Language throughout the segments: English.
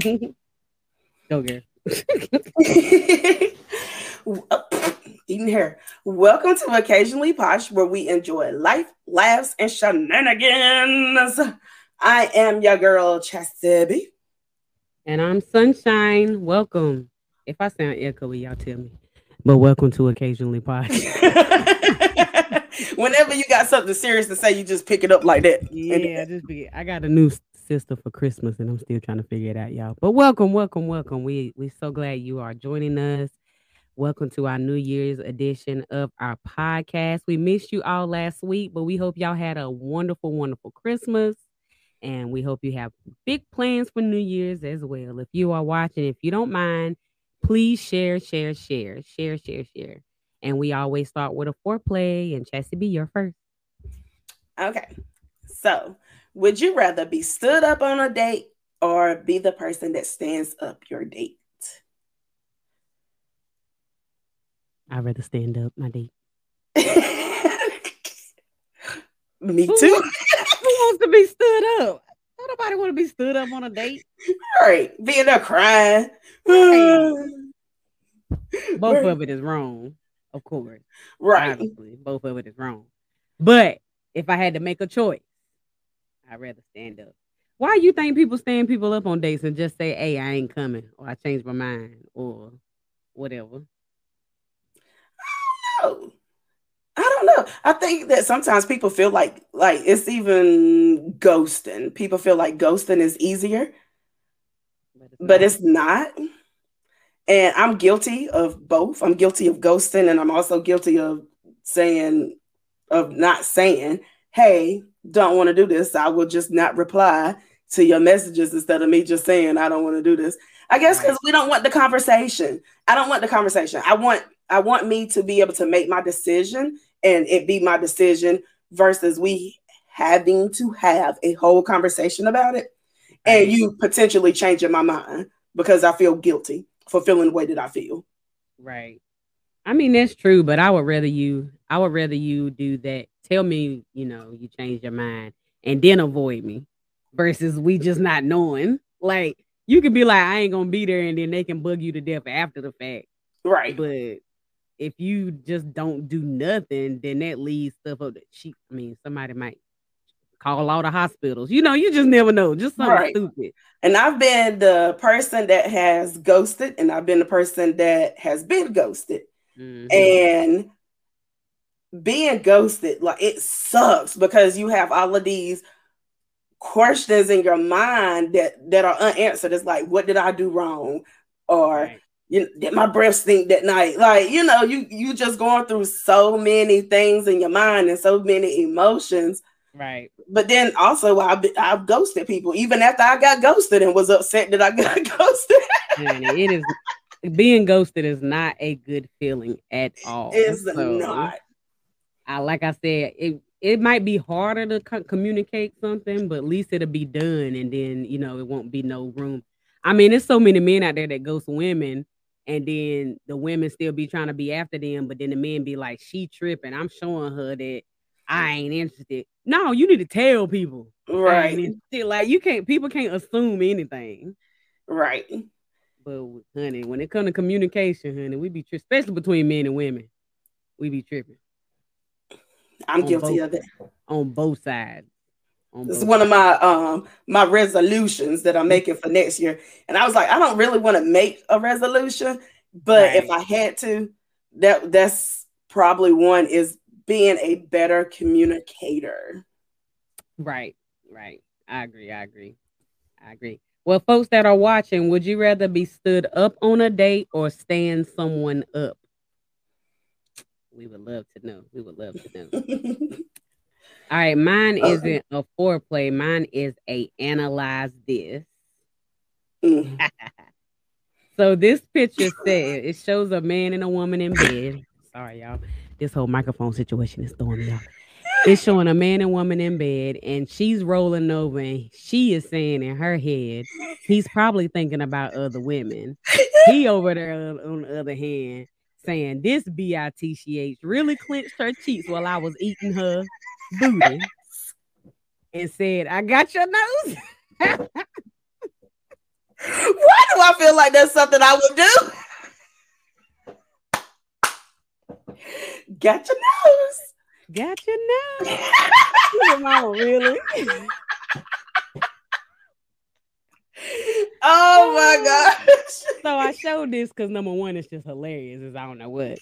Go, girl. Eating hair. Welcome to Occasionally Posh, where we enjoy life, laughs, and shenanigans. I am your girl, Chastity. And I'm Sunshine. Welcome. If I sound echoey, y'all tell me. But welcome to Occasionally Posh. Whenever you got something serious to say, you just pick it up like that. Yeah, just be. I got a new sister for Christmas, and I'm still trying to figure it out, y'all. But welcome, welcome, welcome. We we're so glad you are joining us. Welcome to our New Year's edition of our podcast. We missed you all last week, but we hope y'all had a wonderful, wonderful Christmas. And we hope you have big plans for New Year's as well. If you are watching, if you don't mind, please share, share, share, share, share, share. And we always start with a foreplay, and Chassie, be your first. Okay. So, would you rather be stood up on a date or be the person that stands up your date? I'd rather stand up my date. Me Who too. wants, who wants to be stood up? Don't nobody want to be stood up on a date. All right. Being there crying. Both of it is wrong, of course. right. Obviously, both of it is wrong. But if I had to make a choice, I'd rather stand up. Why you think people stand people up on dates and just say, "Hey, I ain't coming," or "I changed my mind," or whatever? I don't know. I don't know. I think that sometimes people feel like like it's even ghosting. People feel like ghosting is easier, but it's not. And I'm guilty of both. I'm guilty of ghosting, and I'm also guilty of saying, of not saying, "Hey, don't want to do this." I will just not reply to your messages instead of me just saying, "I don't want to do this." I guess because we don't want the conversation. I don't want the conversation. I want I want me to be able to make my decision and it be my decision versus we having to have a whole conversation about it and you potentially changing my mind because I feel guilty for feeling the way that I feel. Right. I mean that's true, but I would rather you I would rather you do that. Tell me, you know, you changed your mind and then avoid me versus we just not knowing. Like you could be like, I ain't gonna be there, and then they can bug you to death after the fact. Right. But if you just don't do nothing, then that leads stuff up that she I mean, somebody might call all the hospitals. You know, you just never know. Just something Right. stupid. And I've been the person that has ghosted and I've been the person that has been ghosted. Mhm. And being ghosted, like it sucks because you have all of these questions in your mind that that are unanswered. It's like, what did I do wrong? Or Right. you know, did my breath stink that night? Like, you know, you you just going through so many things in your mind and so many emotions. Right. But then also I've I've ghosted people even after I got ghosted and was upset that I got ghosted. Honey, it is being ghosted is not a good feeling at all. It's So, not. I like I said, it it might be harder to co- communicate something, but at least it'll be done, and then you know it won't be no room. I mean, there's so many men out there that ghost women, and then the women still be trying to be after them, but then the men be like, "She tripping." I'm showing her that I ain't interested. No, you need to tell people. Right. Like you can't. People can't assume anything. Right. But honey, when it comes to communication, honey, we be tri- especially between men and women, we be tripping I'm guilty both. of it. on both sides. On It's both one of my um my resolutions that I'm making for next year. And I was like, I don't really want to make a resolution, but if I had to, that that's probably one is being a better communicator. Right, right. I agree. I agree. I agree. Well, folks that are watching, would you rather be stood up on a date or stand someone up? We would love to know. We would love to know. All right, mine Okay. isn't a foreplay. Mine is a analyze this. Mm. So this picture says it shows a man and a woman in bed. Sorry, y'all. This whole microphone situation is throwing me off. It's showing a man and woman in bed, and she's rolling over, and she is saying in her head, he's probably thinking about other women. He over there on, on the other hand saying, This bitch really clenched her cheeks while I was eating her booty and said, I got your nose. Why do I feel like that's something I would do? Got your nose. Got your nose. Your mama, really? Oh my oh. gosh. so I showed this because number one, it's just hilarious. Is I don't know what,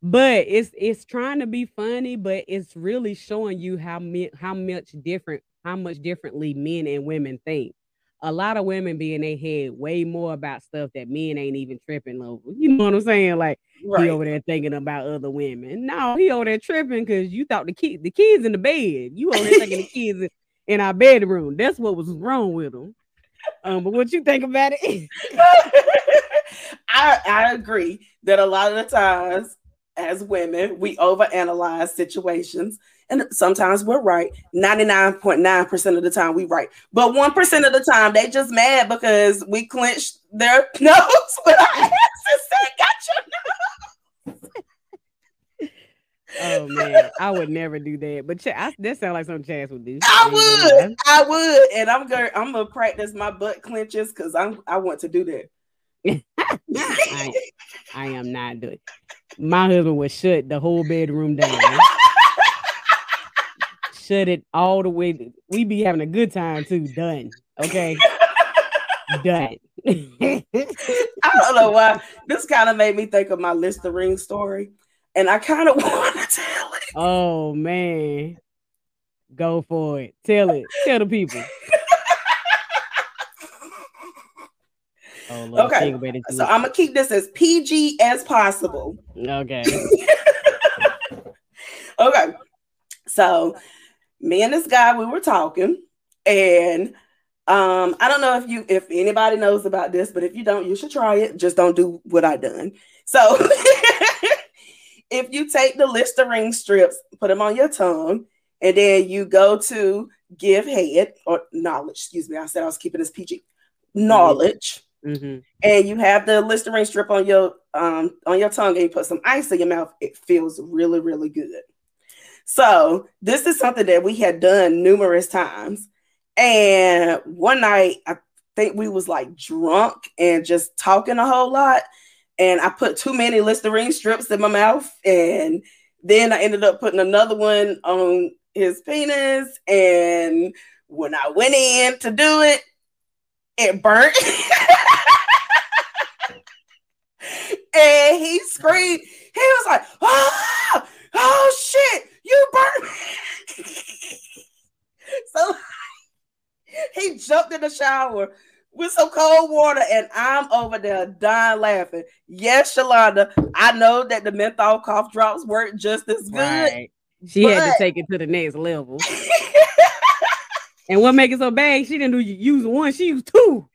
but it's it's trying to be funny, but it's really showing you how me, how much different how much differently men and women think. A lot of women be in their head way more about stuff that men ain't even tripping over. You know what I'm saying? Like right. he over there thinking about other women. No, he over there tripping because you thought the kid the kids in the bed. You over there thinking the kids in, in our bedroom. That's what was wrong with them. Um, but what you think about it? I I agree that a lot of the times as women we overanalyze situations and sometimes we're right. 99.9% of the time we right. But 1% of the time they just mad because we clenched their nose got your nose oh man i would never do that but Ch- I, that sounds like something chance would do i would i would and i'm gonna i'm gonna practice my butt clenches because i'm i want to do that I, I am not doing it. my husband would shut the whole bedroom down shut it all the way. We be having a good time too. Done. Okay. Done. I don't know why. This kind of made me think of my Listerine story. And I kind of want to tell it. Oh man. Go for it. Tell it. Tell the people. Oh, Lord, okay. So I'm gonna keep this as PG as possible. Okay. okay. So me and this guy, we were talking, and um, I don't know if you if anybody knows about this, but if you don't, you should try it. Just don't do what I done. So if you take the Listerine strips, put them on your tongue, and then you go to give head or knowledge, excuse me. I said I was keeping this PG. Knowledge. Mm-hmm. And you have the Listerine strip on your um on your tongue and you put some ice in your mouth, it feels really, really good. So this is something that we had done numerous times. And one night, I think we was like drunk and just talking a whole lot. And I put too many Listerine strips in my mouth. And then I ended up putting another one on his penis. And when I went in to do it, it burnt. and he screamed. He was like, oh, oh shit you burn so he jumped in the shower with some cold water, and I'm over there dying laughing. Yes, Shalonda, I know that the menthol cough drops work just as good. Right. She but... had to take it to the next level. and what make it so bad? She didn't do use one; she used two.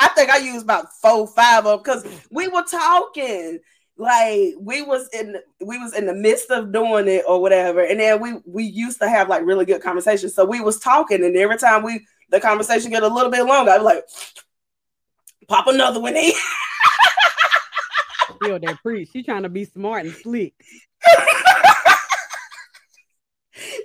I think I used about four, five of them because we were talking like we was in we was in the midst of doing it or whatever and then we we used to have like really good conversations so we was talking and every time we the conversation get a little bit longer i was like pop another one in Feel that preach. She trying to be smart and slick.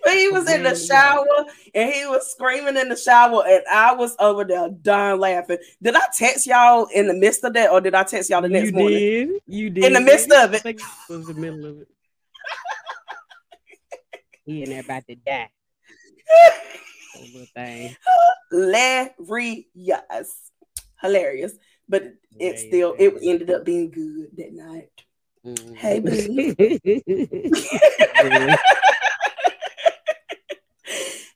but he was in the shower and he was screaming in the shower, and I was over there dying laughing. Did I text y'all in the midst of that, or did I text y'all the next you morning? Did. You did in the midst of it. it was the middle of it. he in there about to die. Hilarious. Hilarious. But it still it ended up being good that night. Mm.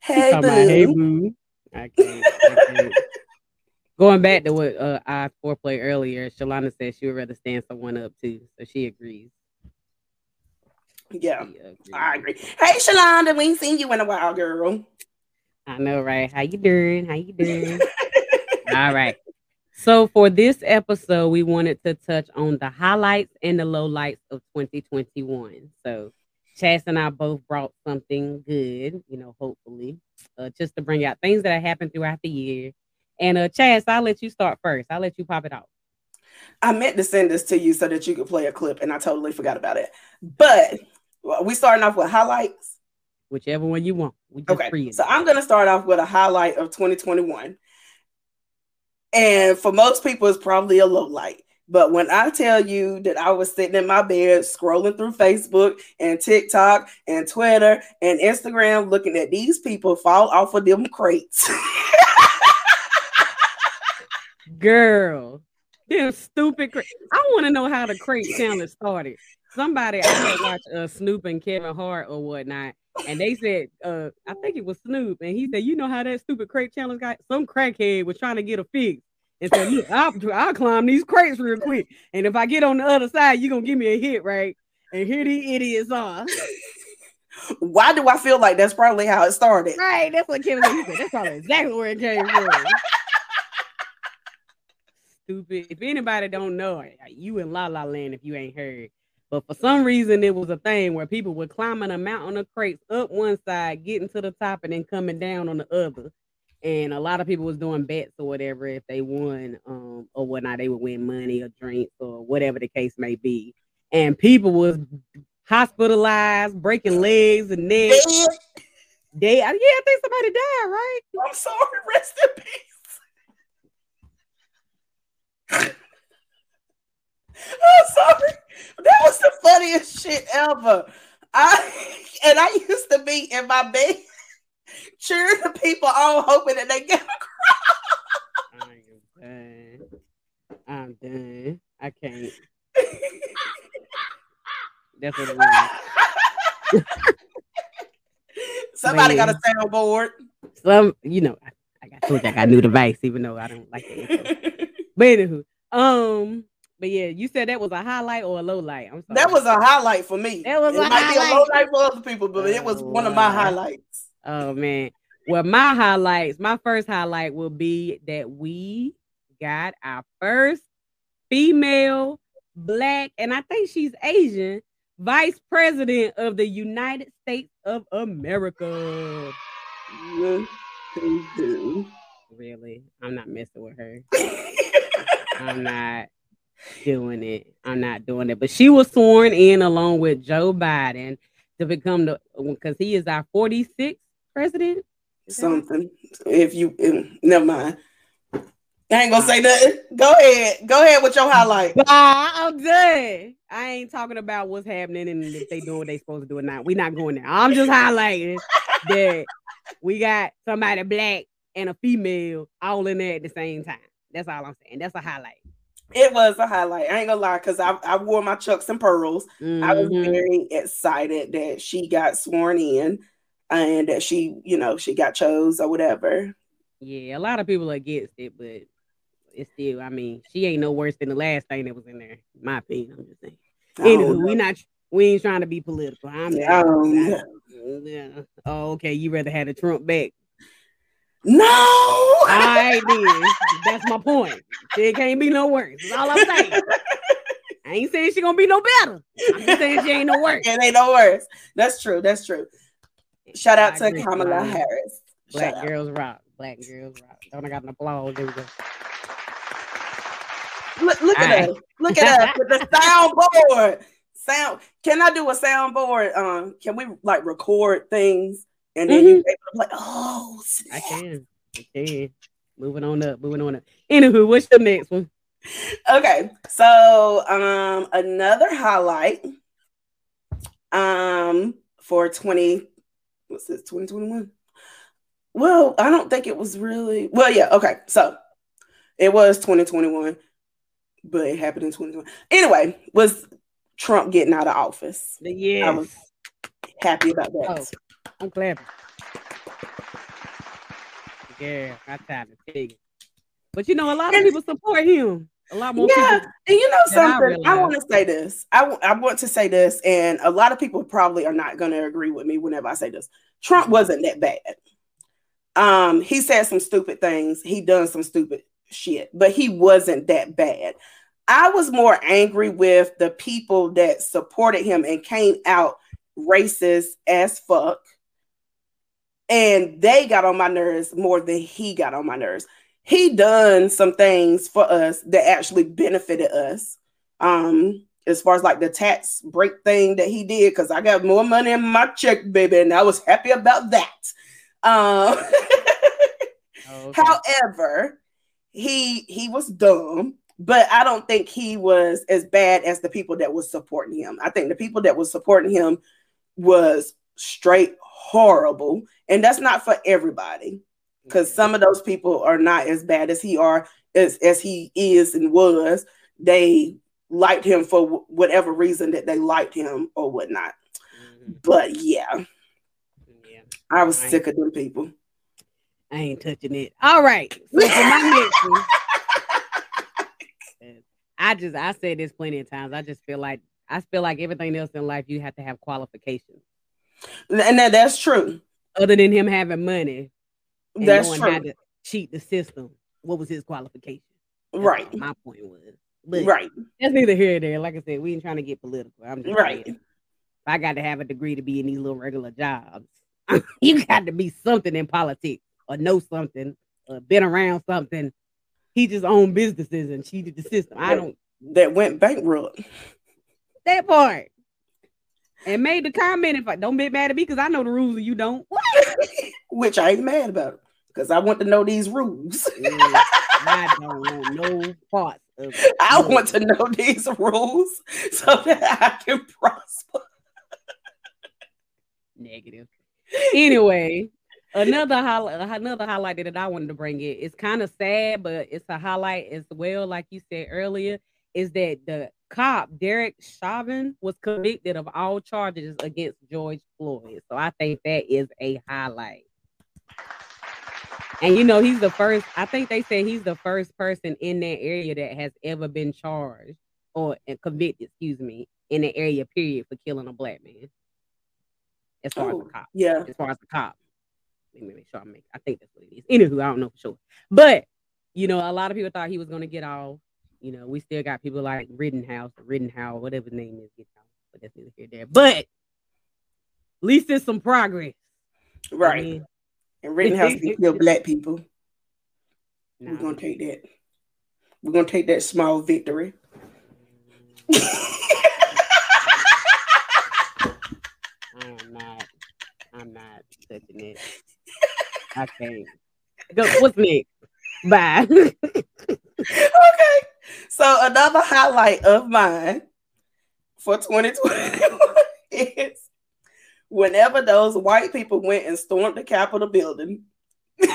Hey, boo. Hey, boo. hey, boo. I can't, I can't. Going back to what uh, I foreplay earlier, Shalonda said she would rather stand someone up too, so she agrees. Yeah, I agree. Hey, Shalonda, we ain't seen you in a while, girl. I know, right? How you doing? How you doing? All right. So for this episode, we wanted to touch on the highlights and the lowlights of 2021. So Chas and I both brought something good, you know, hopefully, uh, just to bring out things that have happened throughout the year. And uh, Chas, I'll let you start first. I'll let you pop it out. I meant to send this to you so that you could play a clip, and I totally forgot about it. But we starting off with highlights. Whichever one you want. okay. So I'm going to start off with a highlight of 2021. And for most people, it's probably a low light. But when I tell you that I was sitting in my bed scrolling through Facebook and TikTok and Twitter and Instagram looking at these people fall off of them crates. Girl, them stupid crates. I want to know how the crate challenge started. Somebody I had watched uh, Snoop and Kevin Hart or whatnot, and they said, uh, I think it was Snoop, and he said, you know how that stupid crate challenge got some crackhead was trying to get a fix. And said, look, I'll, I'll climb these crates real quick. And if I get on the other side, you're gonna give me a hit, right? And here these idiots are. Why do I feel like that's probably how it started? Right, that's what Kevin said. That's probably exactly where it came from. Stupid. If anybody don't know it, you in La La Land if you ain't heard. But for some reason, it was a thing where people were climbing a mountain of crates up one side, getting to the top, and then coming down on the other. And a lot of people was doing bets or whatever. If they won um, or whatnot, they would win money or drinks or whatever the case may be. And people was hospitalized, breaking legs and necks. They, yeah, I think somebody died, right? I'm sorry. Rest in peace. I'm sorry. That was the funniest shit ever. I and I used to be in my bed cheering the people on, hoping that they get a crowd. I am done. I'm done. I can't. That's what it was. Somebody Man. got a soundboard. Some, you know, I, I got told I got new device, even though I don't like it. but anywho, um, but yeah, you said that was a highlight or a low light. I'm sorry. That was a highlight for me. That was it a might highlight. be a low light for other people, but oh, it was one of my oh, highlights. Oh man. Well, my highlights, my first highlight will be that we got our first female black, and I think she's Asian, vice president of the United States of America. Really? I'm not messing with her. I'm not doing it. I'm not doing it. But she was sworn in along with Joe Biden to become the because he is our 46th president. Something. If you um, never mind. I ain't gonna say nothing. Go ahead. Go ahead with your highlight. I'm done. I ain't talking about what's happening and if they doing what they supposed to do or not. We're not going there. I'm just highlighting that we got somebody black and a female all in there at the same time. That's all I'm saying. That's a highlight. It was a highlight. I ain't gonna lie, because I, I wore my chucks and pearls. Mm-hmm. I was mm-hmm. very excited that she got sworn in and that she, you know, she got chose or whatever. Yeah, a lot of people are against it, but it's still, I mean, she ain't no worse than the last thing that was in there. my opinion, I'm just saying. Anywho, we not we ain't trying to be political. I'm yeah. yeah. Oh, okay. You rather had a Trump back no, I did. That's my point. It can't be no worse. That's all I'm saying. I ain't saying she gonna be no better. I'm just saying she ain't no worse. It ain't no worse. That's true. That's true. Shout out I to Kamala Harris. Black Shout girls out. rock. Black girls rock. Don't I got an applause? There we go. Look, look at right. us. Look at us with the soundboard. Sound. Can I do a soundboard? Um, can we like record things and then mm-hmm. you're able to play. Oh, snap. I can. I can. Moving on up. Moving on up. Anywho, what's the next one? Okay, so um, another highlight um for 20 what's this 2021 well i don't think it was really well yeah okay so it was 2021 but it happened in 2020 anyway was trump getting out of office yeah i was happy about that oh. I'm glad. Yeah, I tried to. But you know, a lot of people support him. A lot more yeah, people. And you know something? I, I want to say this. I, I want to say this, and a lot of people probably are not going to agree with me whenever I say this. Trump wasn't that bad. Um, he said some stupid things. He done some stupid shit, but he wasn't that bad. I was more angry with the people that supported him and came out racist as fuck and they got on my nerves more than he got on my nerves. He done some things for us that actually benefited us. Um, as far as like the tax break thing that he did, because I got more money in my check, baby, and I was happy about that. Um, oh, okay. However, he he was dumb, but I don't think he was as bad as the people that was supporting him. I think the people that was supporting him was straight horrible, and that's not for everybody because some of those people are not as bad as he are as, as he is and was. They liked him for w- whatever reason that they liked him or whatnot. Mm-hmm. But yeah, yeah, I was I sick of them people. I ain't touching it. All right. So for my next one, I just I said this plenty of times. I just feel like I feel like everything else in life you have to have qualifications. And that, that's true. Other than him having money, that's true. How to cheat the system. What was his qualification? That's right. My point was. But right. That's neither here nor there. Like I said, we ain't trying to get political. I'm just right. Saying, I got to have a degree to be in these little regular jobs. you got to be something in politics or know something or been around something. He just owned businesses and cheated the system. I don't. That went bankrupt. That part. And made the comment if I don't be mad at me because I know the rules and you don't. Which I ain't mad about because I want to know these rules. Mm, I don't want no part of it. I want to know these rules so that I can prosper. Negative. Anyway, another highlight, another highlight that I wanted to bring in. It's kind of sad, but it's a highlight as well. Like you said earlier, is that the cop Derek Chauvin was convicted of all charges against George Floyd. So I think that is a highlight. And you know, he's the first, I think they said he's the first person in that area that has ever been charged or convicted, excuse me, in the area, period, for killing a black man. As far oh, as the oh, cop. Yeah. As far as the cop. Let me make sure I make I think that's what it is. Anywho, I don't know for sure. But you know, a lot of people thought he was gonna get off. You know, we still got people like Rittenhouse, Rittenhouse, whatever his name is, get off. But that's neither here there. But at least there's some progress. Right. I mean, and Rittenhouse can kill black people. Nah. We're gonna take that. We're gonna take that small victory. I'm not. I'm not touching it. I can't. Go. What's next? Bye. okay. So another highlight of mine for 2021 is whenever those white people went and stormed the Capitol building.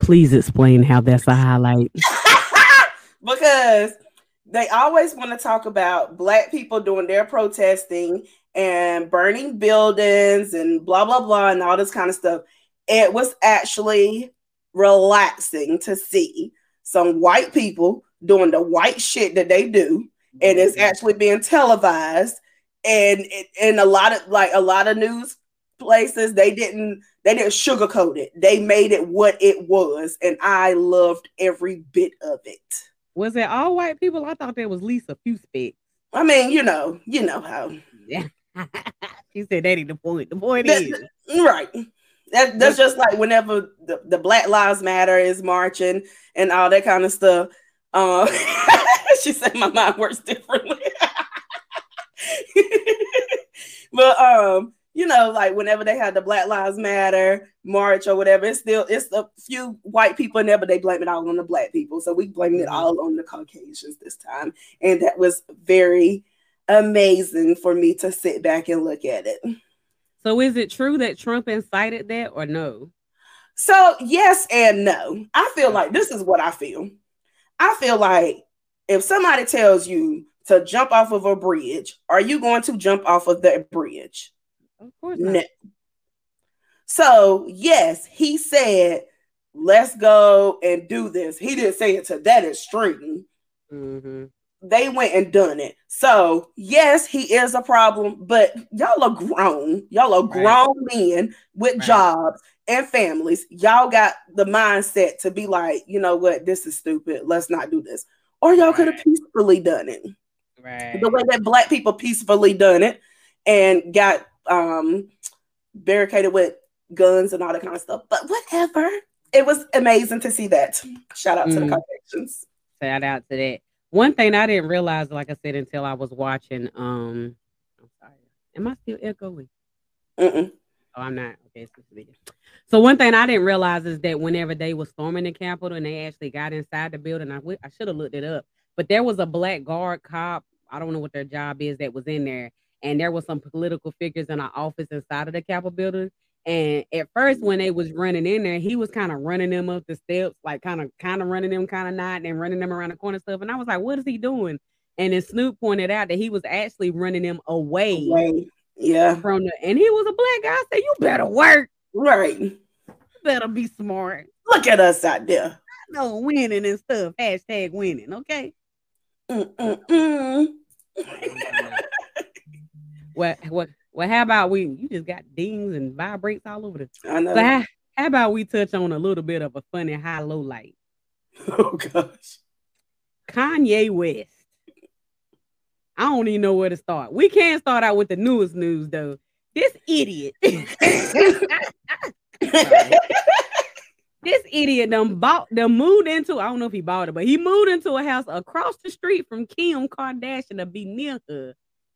Please explain how that's a highlight. because they always want to talk about black people doing their protesting and burning buildings and blah blah blah and all this kind of stuff. It was actually relaxing to see some white people doing the white shit that they do. And it's mm-hmm. actually being televised. And in a lot of like a lot of news places they didn't they didn't sugarcoat it. They made it what it was. And i loved every bit of it. Was it all white people? I thought there was lisa few specks i mean you know you know how. Yeah she said that ain't the point. The point is. right that, that's just like whenever the, the black lives matter is marching and all that kind of stuff um she said my mind works differently. but um, you know, like whenever they had the Black Lives Matter march or whatever, it's still it's a few white people in there, but they blame it all on the black people. So we blame it mm-hmm. all on the Caucasians this time. And that was very amazing for me to sit back and look at it. So is it true that Trump incited that or no? So yes and no. I feel like this is what I feel. I feel like if somebody tells you to jump off of a bridge, are you going to jump off of that bridge? Of course not. No. So, yes, he said, let's go and do this. He didn't say it to that extreme. Mm-hmm. They went and done it. So, yes, he is a problem, but y'all are grown. Y'all are grown right. men with right. jobs and families. Y'all got the mindset to be like, you know what, this is stupid. Let's not do this or y'all right. could have peacefully done it. Right. The way that black people peacefully done it and got um barricaded with guns and all that kind of stuff. But whatever. It was amazing to see that. Shout out mm. to the mm. Caucasians. Shout out to that. One thing I didn't realize, like I said, until I was watching um I'm sorry. Am I still echoing? Mm-mm. Oh, I'm not. Okay. So one thing I didn't realize is that whenever they were storming the Capitol and they actually got inside the building, I, w- I should have looked it up, but there was a black guard cop. I don't know what their job is that was in there, and there was some political figures in our office inside of the Capitol building. And at first, when they was running in there, he was kind of running them up the steps, like kind of kind of running them, kind of not, and running them around the corner stuff. And I was like, "What is he doing?" And then Snoop pointed out that he was actually running them away. Right. Yeah. From the, and he was a black guy. I said, "You better work. Right. You better be smart. Look at us out there. No winning and stuff. Hashtag winning. Okay. Mm-mm-mm. what what well, how about we? You just got dings and vibrates all over the. I know. So how, how about we touch on a little bit of a funny high low light? Oh gosh. Kanye West. I don't even know where to start. We can't start out with the newest news though. This idiot. this idiot done bought them moved into I don't know if he bought it, but he moved into a house across the street from Kim Kardashian to be near her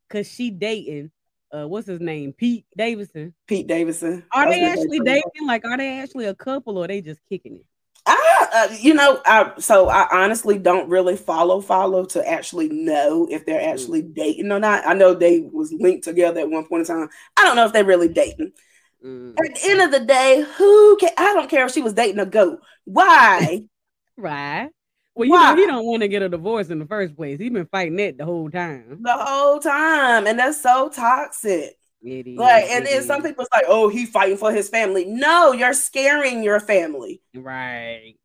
because she dating uh what's his name? Pete Davidson. Pete Davidson. Are they actually dating? Like are they actually a couple or are they just kicking it? I, uh, you know, I so I honestly don't really follow follow to actually know if they're actually mm. dating or not. I know they was linked together at one point in time. I don't know if they're really dating. Mm. At the end of the day, who can I don't care if she was dating a goat. Why? right. Well, you Why? know, he don't want to get a divorce in the first place. He's been fighting it the whole time. The whole time. And that's so toxic. It is, like, and then some people's like, oh, he fighting for his family. No, you're scaring your family. Right.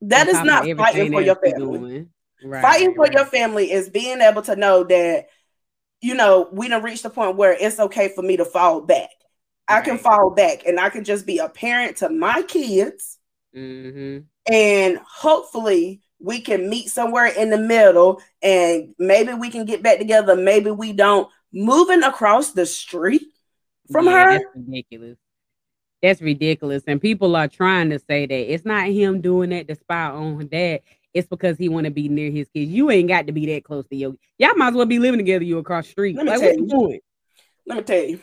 That is not fighting for your family. Right, fighting for right. your family is being able to know that, you know, we don't reach the point where it's okay for me to fall back. I can fall back and I can just be a parent to my kids. Mm-hmm. And hopefully we can meet somewhere in the middle and maybe we can get back together. Maybe we don't. Moving across the street from yeah, her. That's ridiculous. That's ridiculous. And people are trying to say that it's not him doing that to spy on her dad. It's because he want to be near his kids. You ain't got to be that close to your. Y'all might as well be living together. You across the street. Let me like, tell you. Doing? Let me tell you.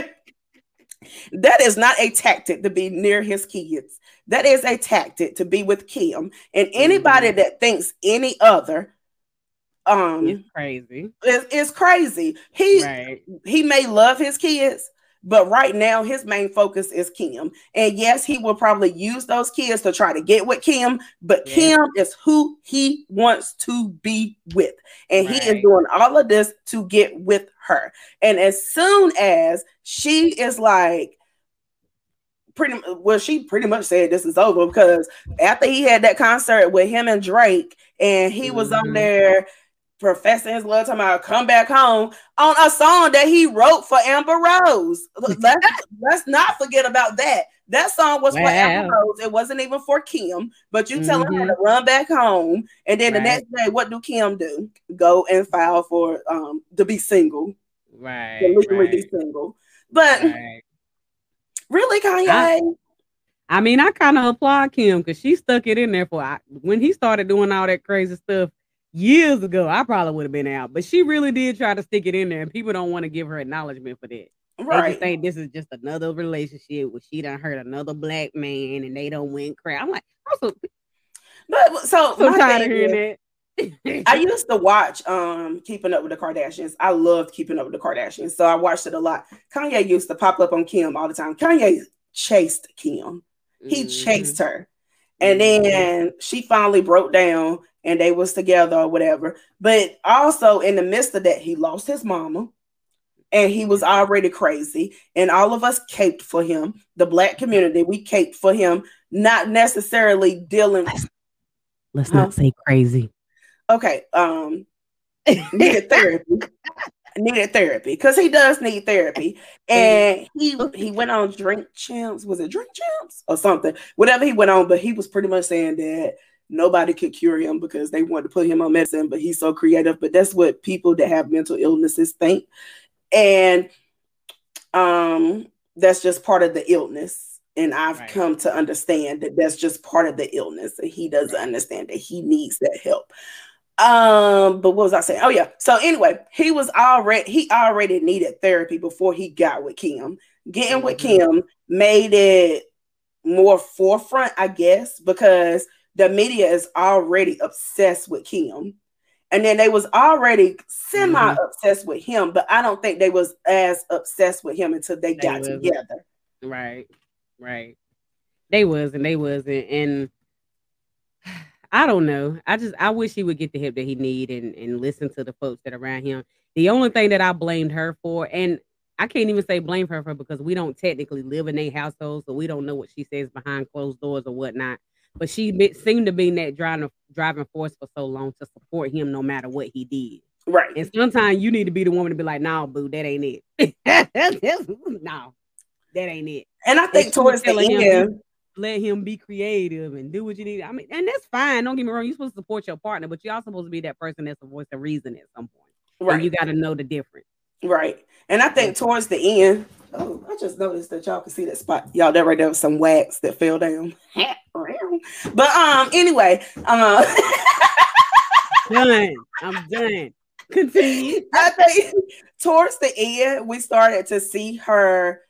that is not a tactic to be near his kids. That is a tactic to be with Kim. And anybody mm-hmm. that thinks any other um it's crazy. It's, it's crazy. He right. he may love his kids, but right now his main focus is Kim. And yes, he will probably use those kids to try to get with Kim, but yeah. Kim is who he wants to be with. And right. he is doing all of this to get with her. And as soon as she is like pretty well she pretty much said this is over because after he had that concert with him and Drake and he was mm-hmm. on there professing his love, talking about come back home on a song that he wrote for Amber Rose. let's, let's not forget about that. That song was wow. for Amber Rose. It wasn't even for Kim, but you mm-hmm. telling her to run back home. And then right. the next day, what do Kim do? Go and file for um to be single. Right. To legally right. be single. But right. really, Kanye. I, I mean, I kind of applaud Kim because she stuck it in there for I, when he started doing all that crazy stuff years ago, I probably would have been out. But she really did try to stick it in there, and people don't want to give her acknowledgement for that. Right. They just think this is just another relationship where she done hurt another black man and they don't win crap. I'm like, also, but so, so tired of hearing that. I used to watch um Keeping Up with the Kardashians. I loved Keeping Up with the Kardashians, so I watched it a lot. Kanye used to pop up on Kim all the time. Kanye chased Kim. He mm-hmm. chased her. And mm-hmm. then she finally broke down and they was together or whatever. But also in the midst of that, he lost his mama and he was already crazy. And all of us caped for him. The black community, we caped for him, not necessarily dealing. Let's, let's huh? not say crazy. Okay. Um needed therapy. needed therapy because he does need therapy. And he he went on drink champs. Was it drink champs or something? Whatever he went on, but he was pretty much saying that nobody could cure him because they wanted to put him on medicine, but he's so creative. But that's what people that have mental illnesses think. And um, that's just part of the illness. And I've right. come to understand that that's just part of the illness. And he doesn't understand that he needs that help. Um, but what was I saying? Oh, yeah. So anyway, he was already he already needed therapy before he got with Kim. getting with mm-hmm. Kim made it more forefront, I guess, because the media is already obsessed with Kim. And then they was already semi mm-hmm. obsessed with him, but I don't think they was as obsessed with him until they, they got wasn't. together. Right, right. They was and they wasn't, and I don't know. I just I wish he would get the help that he need and and listen to the folks that are around him. The only thing that I blamed her for, and I can't even say blame her for because we don't technically live in a household, so we don't know what she says behind closed doors or whatnot. But she seemed to be that driving driving force for so long to support him no matter what he did. Right. And sometimes you need to be the woman to be like, "No, nah, boo, that ain't it. no, that ain't it." And I think towards the end, let him be creative and do what you need. I mean, and that's fine. Don't get me wrong. You're supposed to support your partner, but you're also supposed to be that person that's a voice of reason at some point. Right. And you got to know the difference. Right. And I think towards the end, oh, I just noticed that y'all can see that spot. Y'all, that right there was some wax that fell down. but um, anyway, uh done. I'm done. Continue. I think towards the end, we started to see her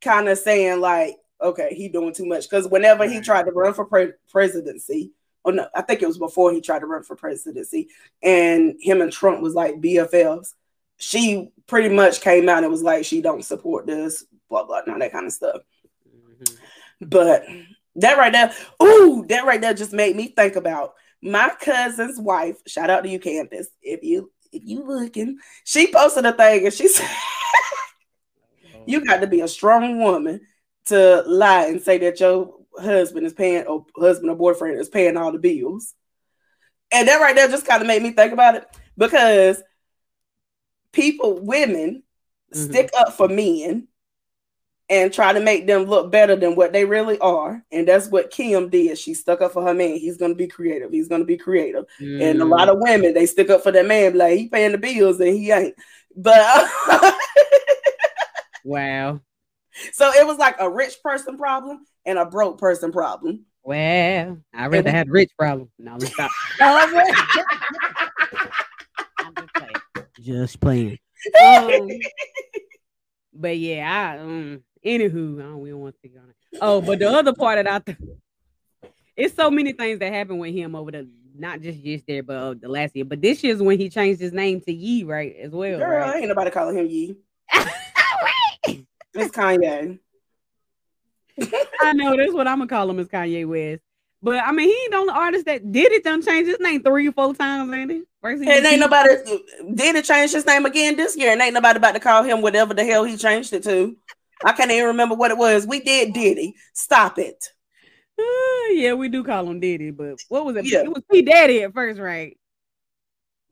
kind of saying like, okay, he doing too much. Because whenever he tried to run for pre- presidency, oh no, I think it was before he tried to run for presidency, and him and Trump was like BFFs. She pretty much came out and was like, she don't support this, blah blah, all that kind of stuff. Mm-hmm. But that right there, ooh, that right there just made me think about my cousin's wife. Shout out to you, Candace. If you if you looking, she posted a thing and she said, "You got to be a strong woman to lie and say that your husband is paying or husband or boyfriend is paying all the bills. And that right there just kind of made me think about it because people, women, mm-hmm. stick up for men and try to make them look better than what they really are. And that's what Kim did. She stuck up for her man. He's gonna be creative. He's gonna be creative. Mm. And a lot of women they stick up for that man, like he paying the bills and he ain't. But wow. So it was like a rich person problem and a broke person problem. Well, I rather had rich problem. No, let's stop. just playing. Um, but yeah, I um anywho, I don't, we don't want to take on it. Oh, but the other part of that it's so many things that happened with him over the not just yesterday, but uh, the last year. But this year's when he changed his name to Ye, right? As well. Girl, right? ain't nobody calling him Ye. It's Kanye. I know that's what I'm gonna call him is Kanye West. But I mean, he ain't the only artist that did it. Done change his name three or four times, ain't he? First he and ain't nobody did it change his name again this year, and ain't nobody about to call him whatever the hell he changed it to. I can't even remember what it was. We did Diddy. Stop it. Uh, yeah, we do call him Diddy, but what was it? Yeah. It was P Daddy at first, right?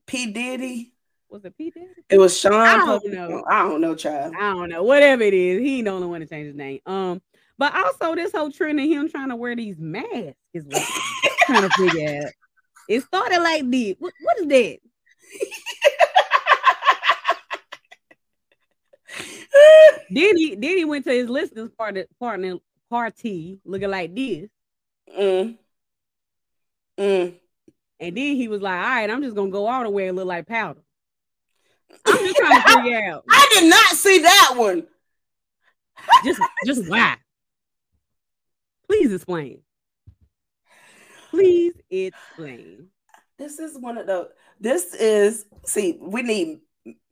P Diddy. Was it P Daddy? It was Sean. I don't know. I don't know, child. I don't know. Whatever it is, he ain't the only one to change his name. Um, but also this whole trend of him trying to wear these masks is what I'm trying to figure out. It started like this. What, what is that? then he then he went to his listeners party partner party looking like this. Mm. Mm. And then he was like, all right, I'm just gonna go all the way and look like powder. I'm just trying to figure out. I did not see that one. just, just why? Please explain. Please explain. This is one of the. This is see. We need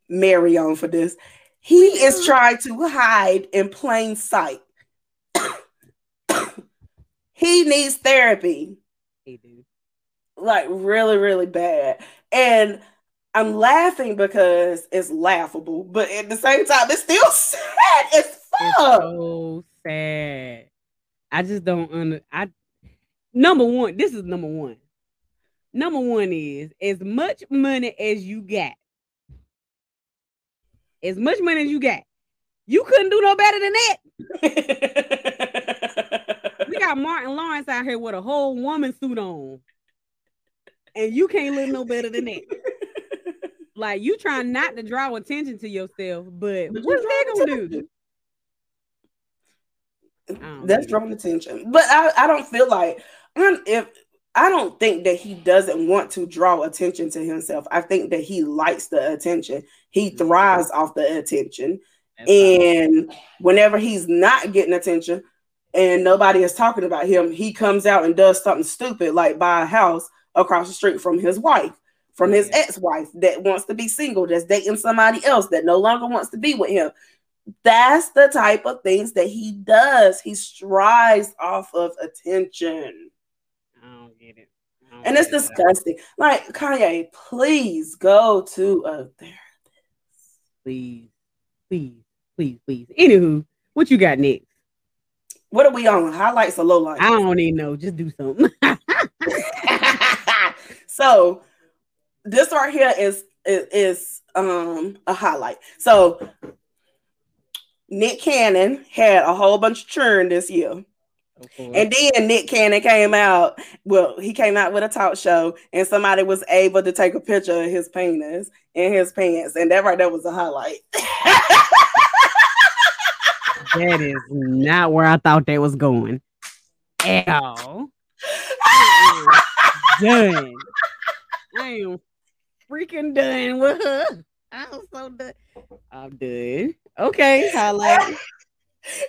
Mary on for this. He is trying to hide in plain sight. he needs therapy. He do. Like really, really bad. And I'm laughing because it's laughable, but at the same time, it's still sad as fuck. It's so sad. I just don't under. I number one. This is number one. Number one is as much money as you got. As much money as you got, you couldn't do no better than that. we got Martin Lawrence out here with a whole woman suit on, and you can't look no better than that. Like you trying not to draw attention to yourself, but, but what's that gonna do? That's drawing attention. But I, I don't feel like if I don't think that he doesn't want to draw attention to himself. I think that he likes the attention. He mm-hmm. thrives off the attention. That's and awesome. whenever he's not getting attention and nobody is talking about him, he comes out and does something stupid like buy a house across the street from his wife, from his ex-wife that wants to be single, that's dating somebody else that no longer wants to be with him. That's the type of things that he does. He strives off of attention. I don't get it. Don't and it's disgusting. It. Like Kanye, please go to a therapist. Please, please, please, please. Anywho, what you got next? What are we on? Highlights or low lights? I don't even know. Just do something. so this right here is, is is um a highlight. So Nick Cannon had a whole bunch of churn this year. Oh, and then Nick Cannon came out. Well, he came out with a talk show, and somebody was able to take a picture of his penis in his pants, and that right there was a highlight. that is not where I thought that was going at all. done. I am freaking done with her. I'm so done. I'm done. Okay, highlight. and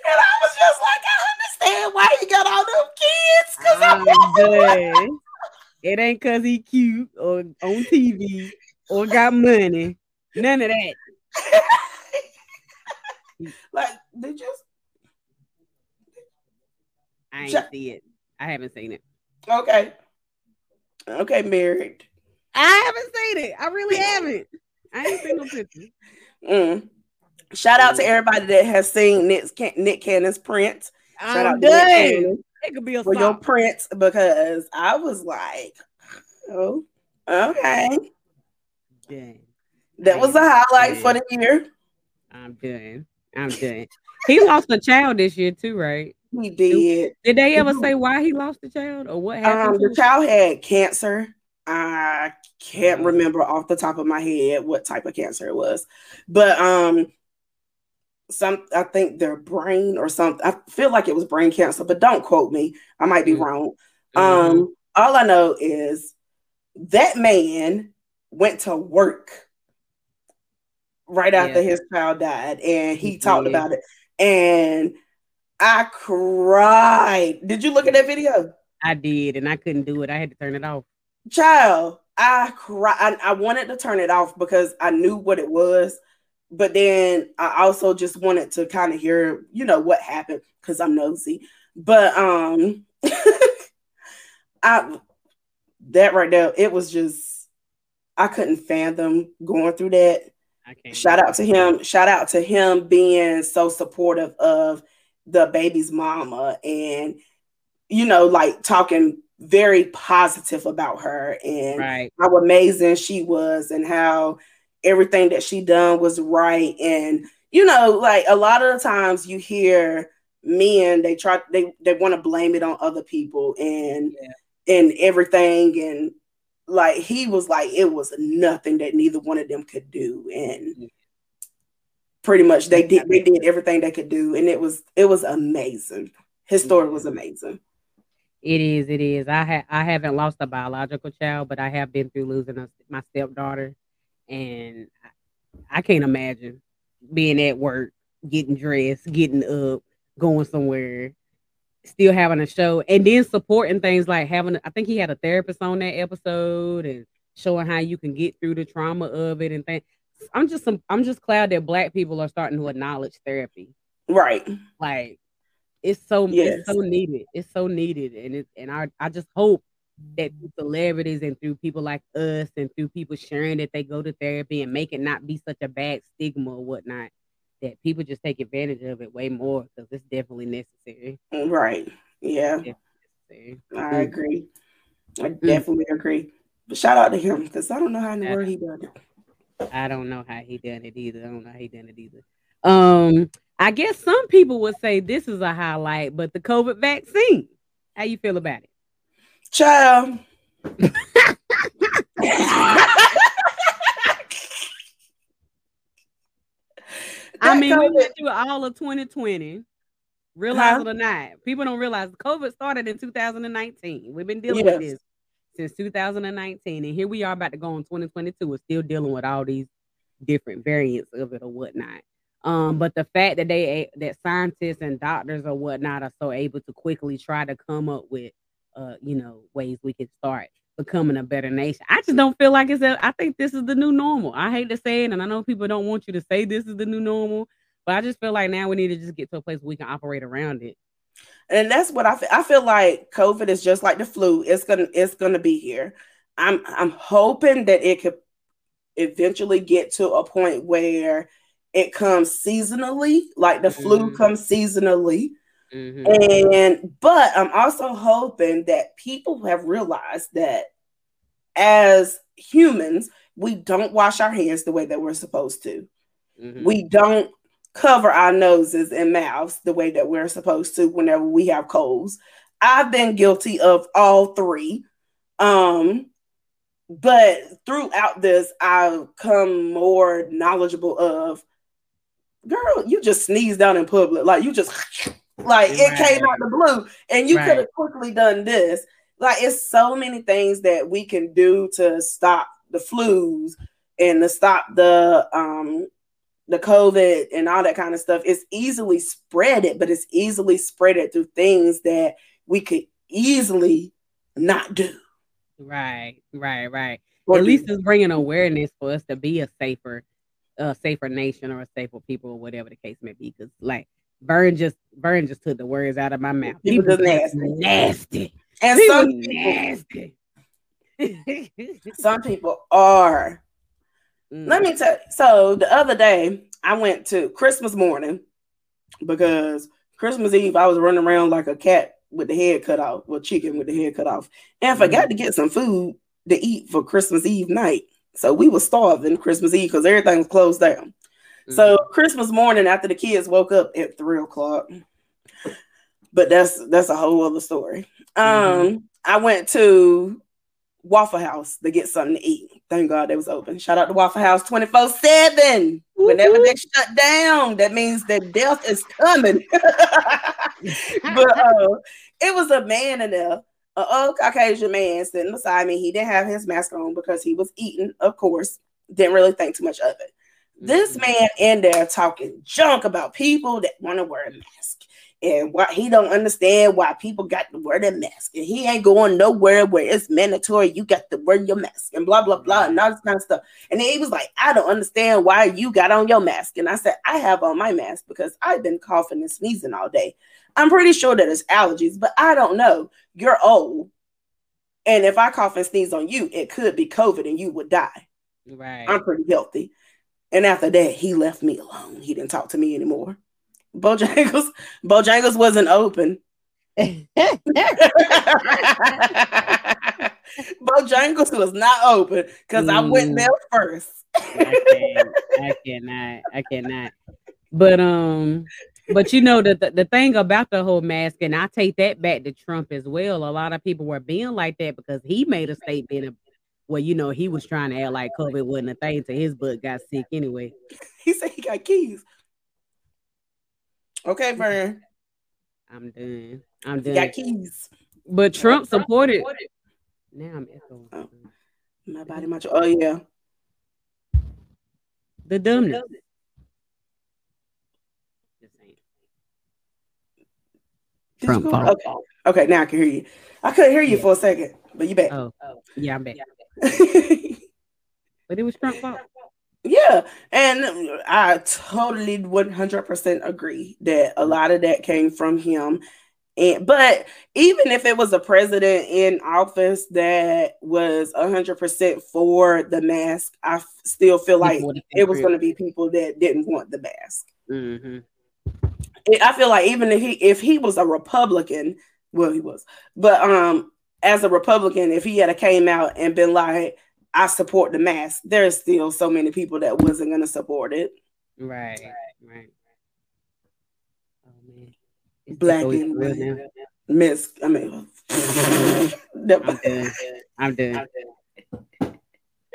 I was just like, I understand why he got all them kids. Cause I'm, I'm. It ain't cause he cute or on TV or got money. None of that. like, did you? I ain't see it. I haven't seen it. Okay. Okay, married. I haven't seen it. I really haven't. I ain't seen no picture. Mm. Shout out to everybody that has seen Nick, Nick Cannon's print. Shout I'm out done. It could be a for your print because I was like, oh, okay. Dang. That was a highlight done. for the year. I'm done. I'm done. He lost a child this year too, right? He did. Did they ever say why he lost the child or what happened? Um, the child had cancer. I can't remember off the top of my head what type of cancer it was, but um, some I think their brain or something. I feel like it was brain cancer, but don't quote me. I might be mm-hmm. wrong. Mm-hmm. Um, all I know is that man went to work right after yeah. his child died, and he, he talked did. about it, and I cried. Did you look at that video? I did, and I couldn't do it. I had to turn it off. Child, I cried. I, I wanted to turn it off because I knew what it was, but then I also just wanted to kind of hear, you know, what happened because I'm nosy. But um, I that right there, it was just I couldn't fathom going through that. Shout out to him. Shout out to him being so supportive of the baby's mama and you know, like talking very positive about her and right. how amazing she was and how everything that she done was right. And you know like a lot of the times you hear men they try they they want to blame it on other people and yeah. and everything. And like he was like it was nothing that neither one of them could do. And pretty much they did they did everything they could do. And it was it was amazing. His story was amazing. It is. It is. I ha- I haven't lost a biological child, but I have been through losing a, my stepdaughter, and I, can't imagine being at work, getting dressed, getting up, going somewhere, still having a show, and then supporting things like having. I think he had a therapist on that episode and showing how you can get through the trauma of it and things. I'm just I'm just glad that Black people are starting to acknowledge therapy. Right. Like it's so yes. it's so needed. It's so needed, and it and I I just hope that through celebrities and through people like us and through people sharing that they go to therapy and make it not be such a bad stigma or whatnot, that people just take advantage of it way more because it's definitely necessary. Right. Yeah. I mm. agree. I mm. definitely agree. But shout out to him because I don't know how in the world he done it. I don't know how he done it either. I don't know how he done it either. Um, I guess some people would say this is a highlight, but the COVID vaccine. How you feel about it? Child. I mean, COVID. we went through all of 2020. Realize huh? it or not, people don't realize COVID started in 2019. We've been dealing yes. with this since 2019, and here we are about to go in 2022. We're still dealing with all these different variants of it or whatnot. Um, but the fact that they that scientists and doctors or whatnot are so able to quickly try to come up with uh, you know, ways we can start becoming a better nation. I just don't feel like it's a, I think this is the new normal. I hate to say it, and I know people don't want you to say this is the new normal, but I just feel like now we need to just get to a place where we can operate around it. And that's what I feel. I feel like COVID is just like the flu. It's gonna it's gonna be here. I'm I'm hoping that it could eventually get to a point where it comes seasonally, like the mm-hmm. flu comes seasonally. Mm-hmm. And but I'm also hoping that people have realized that as humans, we don't wash our hands the way that we're supposed to. Mm-hmm. We don't cover our noses and mouths the way that we're supposed to whenever we have colds. I've been guilty of all three. Um, but throughout this, I've come more knowledgeable of girl, you just sneezed out in public. Like you just like right. it came out the blue, and you right. could have quickly done this. Like it's so many things that we can do to stop the flus and to stop the um the COVID and all that kind of stuff. It's easily spread it, but it's easily spread it through things that we could easily not do. Right, right, right. Or At least it's bringing awareness for us to be a safer, a safer nation or a safer people or whatever the case may be. Because like Vern just Vern just took the words out of my mouth. People, people just nasty. nasty. And people some nasty. some people are. Mm. Let me tell you. So the other day I went to Christmas morning because Christmas Eve I was running around like a cat with the head cut off, well, chicken with the head cut off, and forgot mm. to get some food to eat for Christmas Eve night. So we were starving Christmas Eve because everything was closed down. Mm-hmm. So Christmas morning after the kids woke up at three o'clock. But that's that's a whole other story. Mm-hmm. Um, I went to Waffle House to get something to eat. Thank God they was open. Shout out to Waffle House 24-7. Whenever they shut down, that means that death is coming. but uh, it was a man in there, a old Caucasian man sitting beside me. He didn't have his mask on because he was eating, of course. Didn't really think too much of it. This mm-hmm. man in there talking junk about people that want to wear a mask. And why he don't understand why people got to wear their mask. And he ain't going nowhere where it's mandatory you got to wear your mask and blah blah blah and all this kind of stuff. And then he was like i don't understand why you got on your mask. And i said i have on my mask because i've been coughing and sneezing all day. I'm pretty sure that it's allergies but i don't know. You're old. And if i cough and sneeze on you it could be covid and you would die. Right. I'm pretty healthy and after that, he left me alone. He didn't talk to me anymore. Bojangles, Bojangles wasn't open. Bojangles was not open because mm. I went mm. there first. I, can't, I cannot. I cannot. But um, but you know the, the the thing about the whole mask, and I take that back to Trump as well. A lot of people were being like that because he made a statement well, you know, he was trying to act like COVID wasn't a thing to his butt got sick anyway. He said he got keys. Okay, Vern. I'm done. I'm done. He got keys. But Trump supported. Now I'm echoing. Oh, my body, my oh yeah. The dumbness. Trump. Okay. okay, now I can hear you. I couldn't hear you yeah. for a second, but you back. Oh, oh. yeah, I'm back. but it was Trump fault. Yeah, and I totally 100% agree that a lot of that came from him. And but even if it was a president in office that was 100% for the mask, I still feel like it was going to be people that didn't want the mask. Mm-hmm. I feel like even if he if he was a Republican, well, he was, but um, as a Republican, if he had came out and been like, I support the mask, there's still so many people that wasn't gonna support it. Right, right. Oh man. Black and white. Miss, I mean I'm done. I'm done.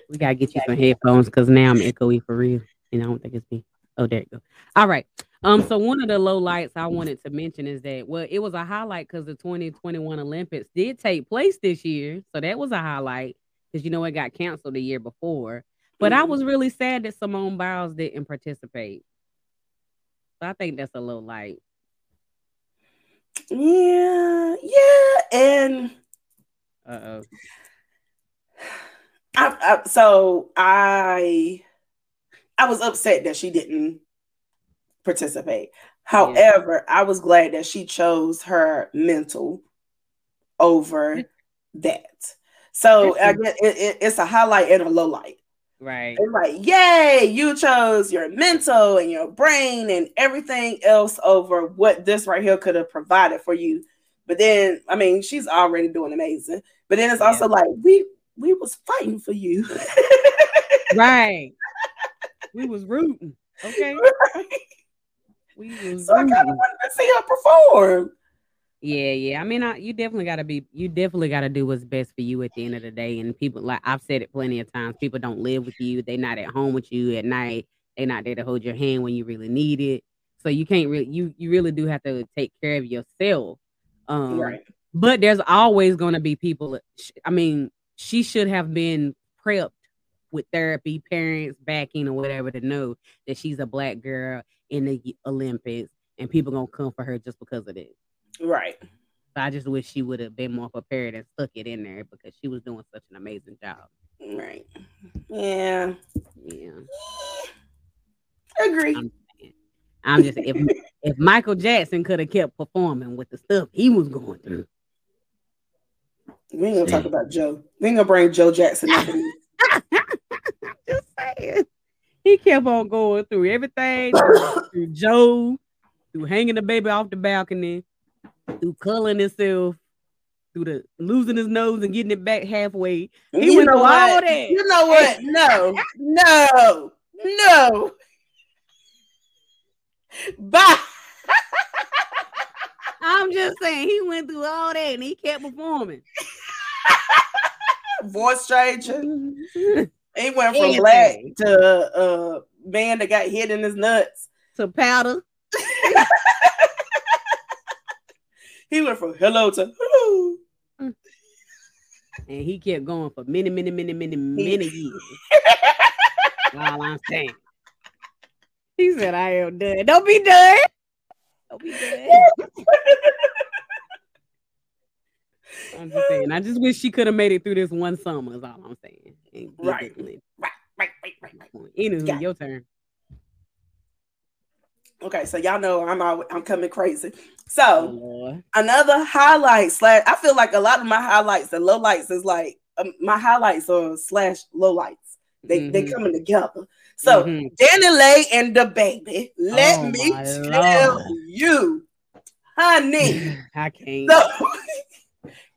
We gotta get you some headphones because now I'm echoey for real. And I don't think it's me. Oh, there you go. All right. Um, so one of the low lights I wanted to mention is that well, it was a highlight because the 2021 Olympics did take place this year, so that was a highlight because you know it got canceled the year before. But mm-hmm. I was really sad that Simone Biles didn't participate. So I think that's a low light. Yeah, yeah, and uh oh. I, I, so I I was upset that she didn't participate. However, yeah. I was glad that she chose her mental over that. So I guess it, it, it's a highlight and a low light. Right. It's like, yay, you chose your mental and your brain and everything else over what this right here could have provided for you. But then, I mean, she's already doing amazing. But then it's yeah. also like, we we was fighting for you. right. We was rooting. Okay. Right. We so. I kind of wanted to see her perform. Yeah, yeah. I mean, I, you definitely got to be, you definitely got to do what's best for you at the end of the day. And people, like I've said it plenty of times, people don't live with you. They're not at home with you at night. They're not there to hold your hand when you really need it. So you can't really, you you really do have to take care of yourself. Um, right. But there's always going to be people. I mean, she should have been prepped with therapy, parents backing, or whatever to know that she's a black girl in the Olympics, and people gonna come for her just because of it. Right. So I just wish she would have been more prepared and stuck it in there because she was doing such an amazing job. Right. Yeah. Yeah. Agree. I'm, I'm just if if Michael Jackson could have kept performing with the stuff he was going through. We ain't gonna talk about Joe. We ain't gonna bring Joe Jackson up. He kept on going through everything through Joe, through hanging the baby off the balcony, through culling himself, through the losing his nose and getting it back halfway. He you went through all that. You know what? No, no, no. Bye. I'm just saying he went through all that and he kept performing. Voice changing. he went from Anything. black to uh man that got hit in his nuts to powder. He went from hello to hello. And he kept going for many, many, many, many, many years. While I'm saying. He said, I am done. Don't be done. Don't be done. I'm just saying. I just wish she could have made it through this one summer, is all I'm saying. Right. Right, right, right, right, right. Anywho, yeah. your turn. Okay, so y'all know I'm out, I'm coming crazy. So oh, another highlight slash I feel like a lot of my highlights and lowlights is like um, my highlights are slash lowlights. They mm-hmm. they coming together. So mm-hmm. DaniLeigh and DaBaby, let oh, me tell Lord. you, honey. I can't. So,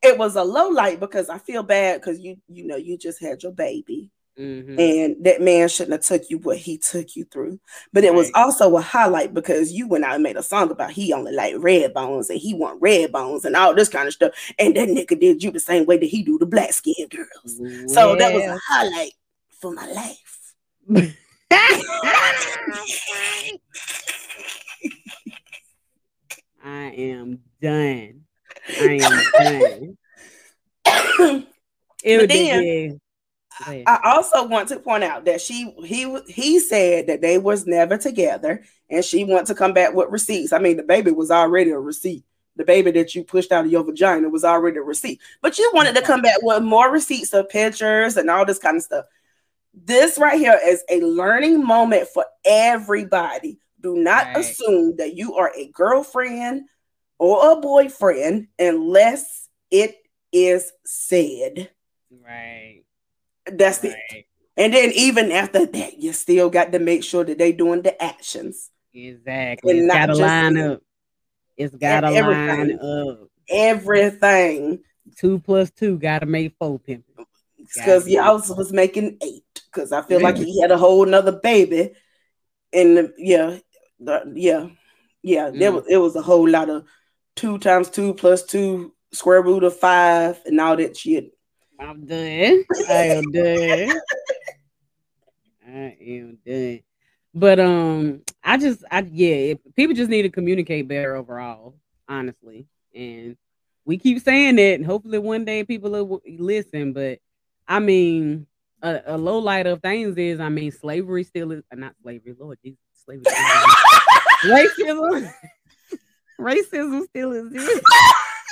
it was a low light because I feel bad because you you know you just had your baby. Mm-hmm. And that man shouldn't have took you what he took you through. But it right. was also a highlight because you went out and made a song about he only like red bones and he want red bones and all this kind of stuff. And that nigga did you the same way that he do the black skin girls. Well. So that was a highlight for my life. I am done. I am done. it would I also want to point out that she he he said that they was never together and she want to come back with receipts. I mean, the baby was already a receipt. The baby that you pushed out of your vagina was already a receipt. But you wanted to come back with more receipts of pictures and all this kind of stuff. This right here is a learning moment for everybody. Do not right. assume that you are a girlfriend or a boyfriend unless it is said. Right. That's right. it. And then even after that, you still got to make sure that they doing the actions. Exactly. It's got to line up. It's got to line up. Everything. Two plus two got to make four pimp. Because y'all was making eight. Because I feel like he had a whole nother baby. And yeah, the, yeah, yeah. Mm. There was it was a whole lot of two times two plus two square root of five and all that shit. I'm done. I am done. I am done. But um, I just, I yeah, people just need to communicate better overall, honestly. And we keep saying that, and hopefully one day people will listen. But I mean, a, a low light of things is, I mean, slavery still is not slavery. Lord Jesus, slavery. racism. racism still exists.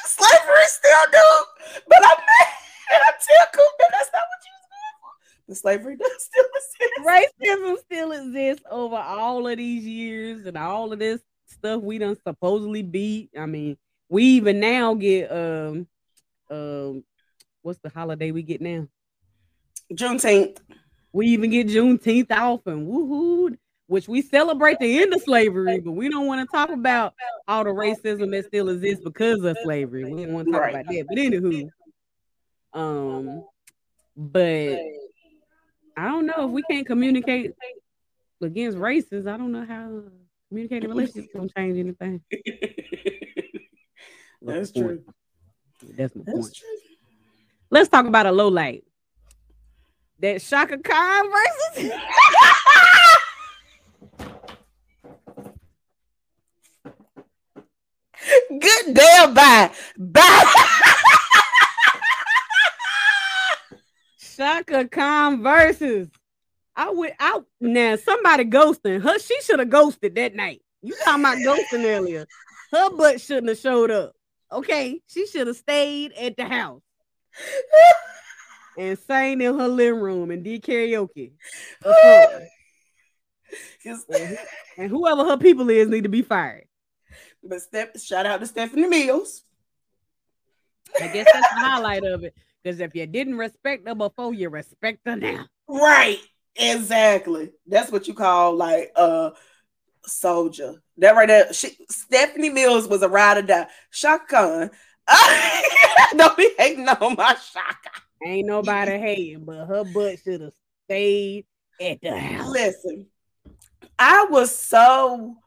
slavery still do, but I'm mad. I'm tickled that that's not what you was going for. The slavery does still exist. Racism still exists over all of these years and all of this stuff we done supposedly beat. I mean, we even now get um um what's the holiday we get now? Juneteenth. We even get Juneteenth off and woohoo, which we celebrate the end of slavery, but we don't want to talk about all the racism that still exists because of slavery. We don't want to talk right. about that. But anywho, um, but I don't know if we can't communicate against races. I don't know how communicating relationships gonna change anything. That's true. That's my That's point. True. Let's talk about a low light. That Chaka Khan Verzuz. Good damn bye. Bye. Chaka Khan Verzuz. I would out now somebody ghosting her. She should have ghosted that night. You talking about ghosting earlier. Her butt shouldn't have showed up. Okay, she should have stayed at the house and sang in her living room and did karaoke. and whoever her people is need to be fired. But step shout out to Stephanie Mills. I guess that's the highlight of it. Because if you didn't respect her before, you respect her now. Right. Exactly. That's what you call like a soldier. That right there. She, Stephanie Mills was a ride or die. Khan. Don't be hating on my Chaka. Ain't nobody hating, but her butt should have stayed at the house. Listen, I was so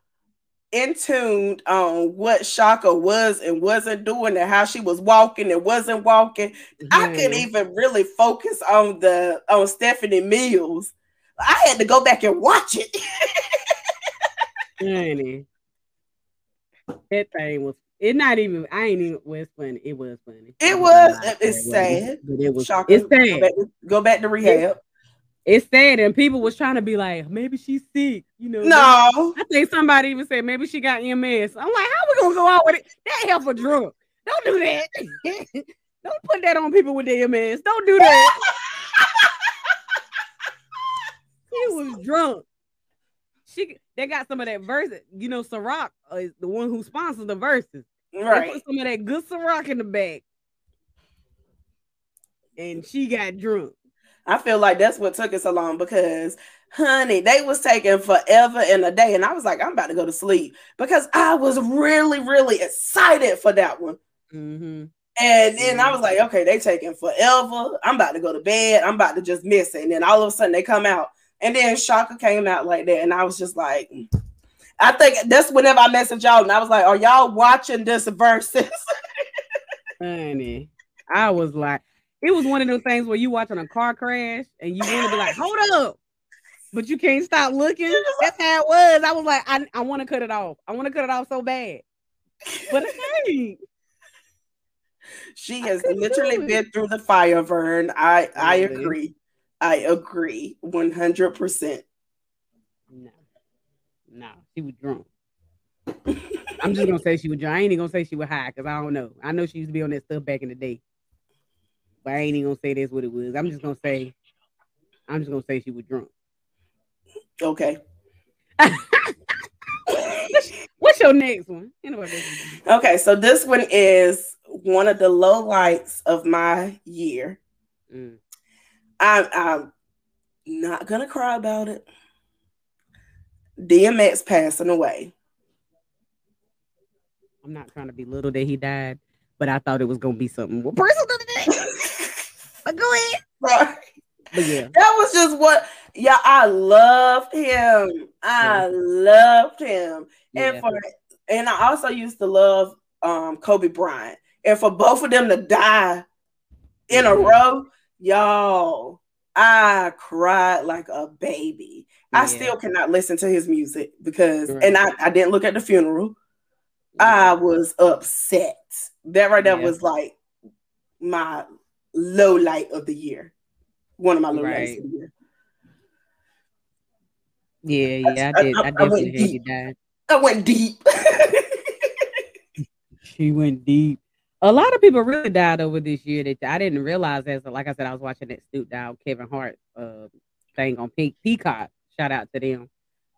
in tuned on what Chaka was and wasn't doing and how she was walking and wasn't walking. I couldn't even really focus on the on Stephanie Mills. I had to go back and watch it. Honey, that thing was it not even. I ain't even. was funny. It was funny. It was. It's sad. But it was. Shocking. It's sad. Go back, go back to rehab. It's sad, and people was trying to be like, maybe she's sick. You know. No. I think somebody even said maybe she got MS. I'm like, how we gonna go out with it? That help a drug. Don't do that. Don't put that on people with the MS. Don't do that. he was drunk. She they got some of that verse. You know, Ciroc uh, is the one who sponsors the Verzuz. Right. They put some of that good Ciroc in the bag. And she got drunk. I feel like that's what took us so long because, honey, they was taking forever and a day. And I was like, I'm about to go to sleep because I was really, really excited for that one. Mm-hmm. And then mm-hmm. I was like, okay, they taking forever. I'm about to go to bed. I'm about to just miss it. And then all of a sudden they come out. And then Chaka came out like that. And I was just like, I think that's whenever I messaged y'all and I was like, Are y'all watching this Verzuz? Honey, I was like, it was one of those things where you watching a car crash and you want to be like, hold up, but you can't stop looking. That's how it was. I was like, I, I want to cut it off. I want to cut it off so bad. But hey, she has literally been through the fire, Vern. I I agree. I agree 100%. No. No, she was drunk. I'm just gonna say she was drunk. I ain't even gonna say she was high because I don't know. I know she used to be on that stuff back in the day, but I ain't even gonna say that's what it was. I'm just gonna say, I'm just gonna say she was drunk. Okay. what's, your next one? Anyway, okay, so this one is one of the low lights of my year. Mm. I, I'm not gonna cry about it. DMX passing away. I'm not trying to belittle that he died, but I thought it was gonna be something more personal than. But go ahead. Sorry. But yeah. That was just what yeah, I loved him. I yeah. loved him. Yeah. And for and I also used to love um Kobe Bryant. And for both of them to die in a row, y'all, I cried like a baby. Yeah. I still cannot listen to his music because, right. and I, I didn't look at the funeral. Yeah. I was upset. That right there yeah. was like my low light of the year. One of my low right. lights of the year. Yeah, yeah, I did. I, I, I definitely heard you died. I went deep. she went deep. A lot of people really died over this year. That I didn't realize as like I said, I was watching that Snoop Dogg Kevin Hart uh, thing on Pink Peacock. Shout out to them.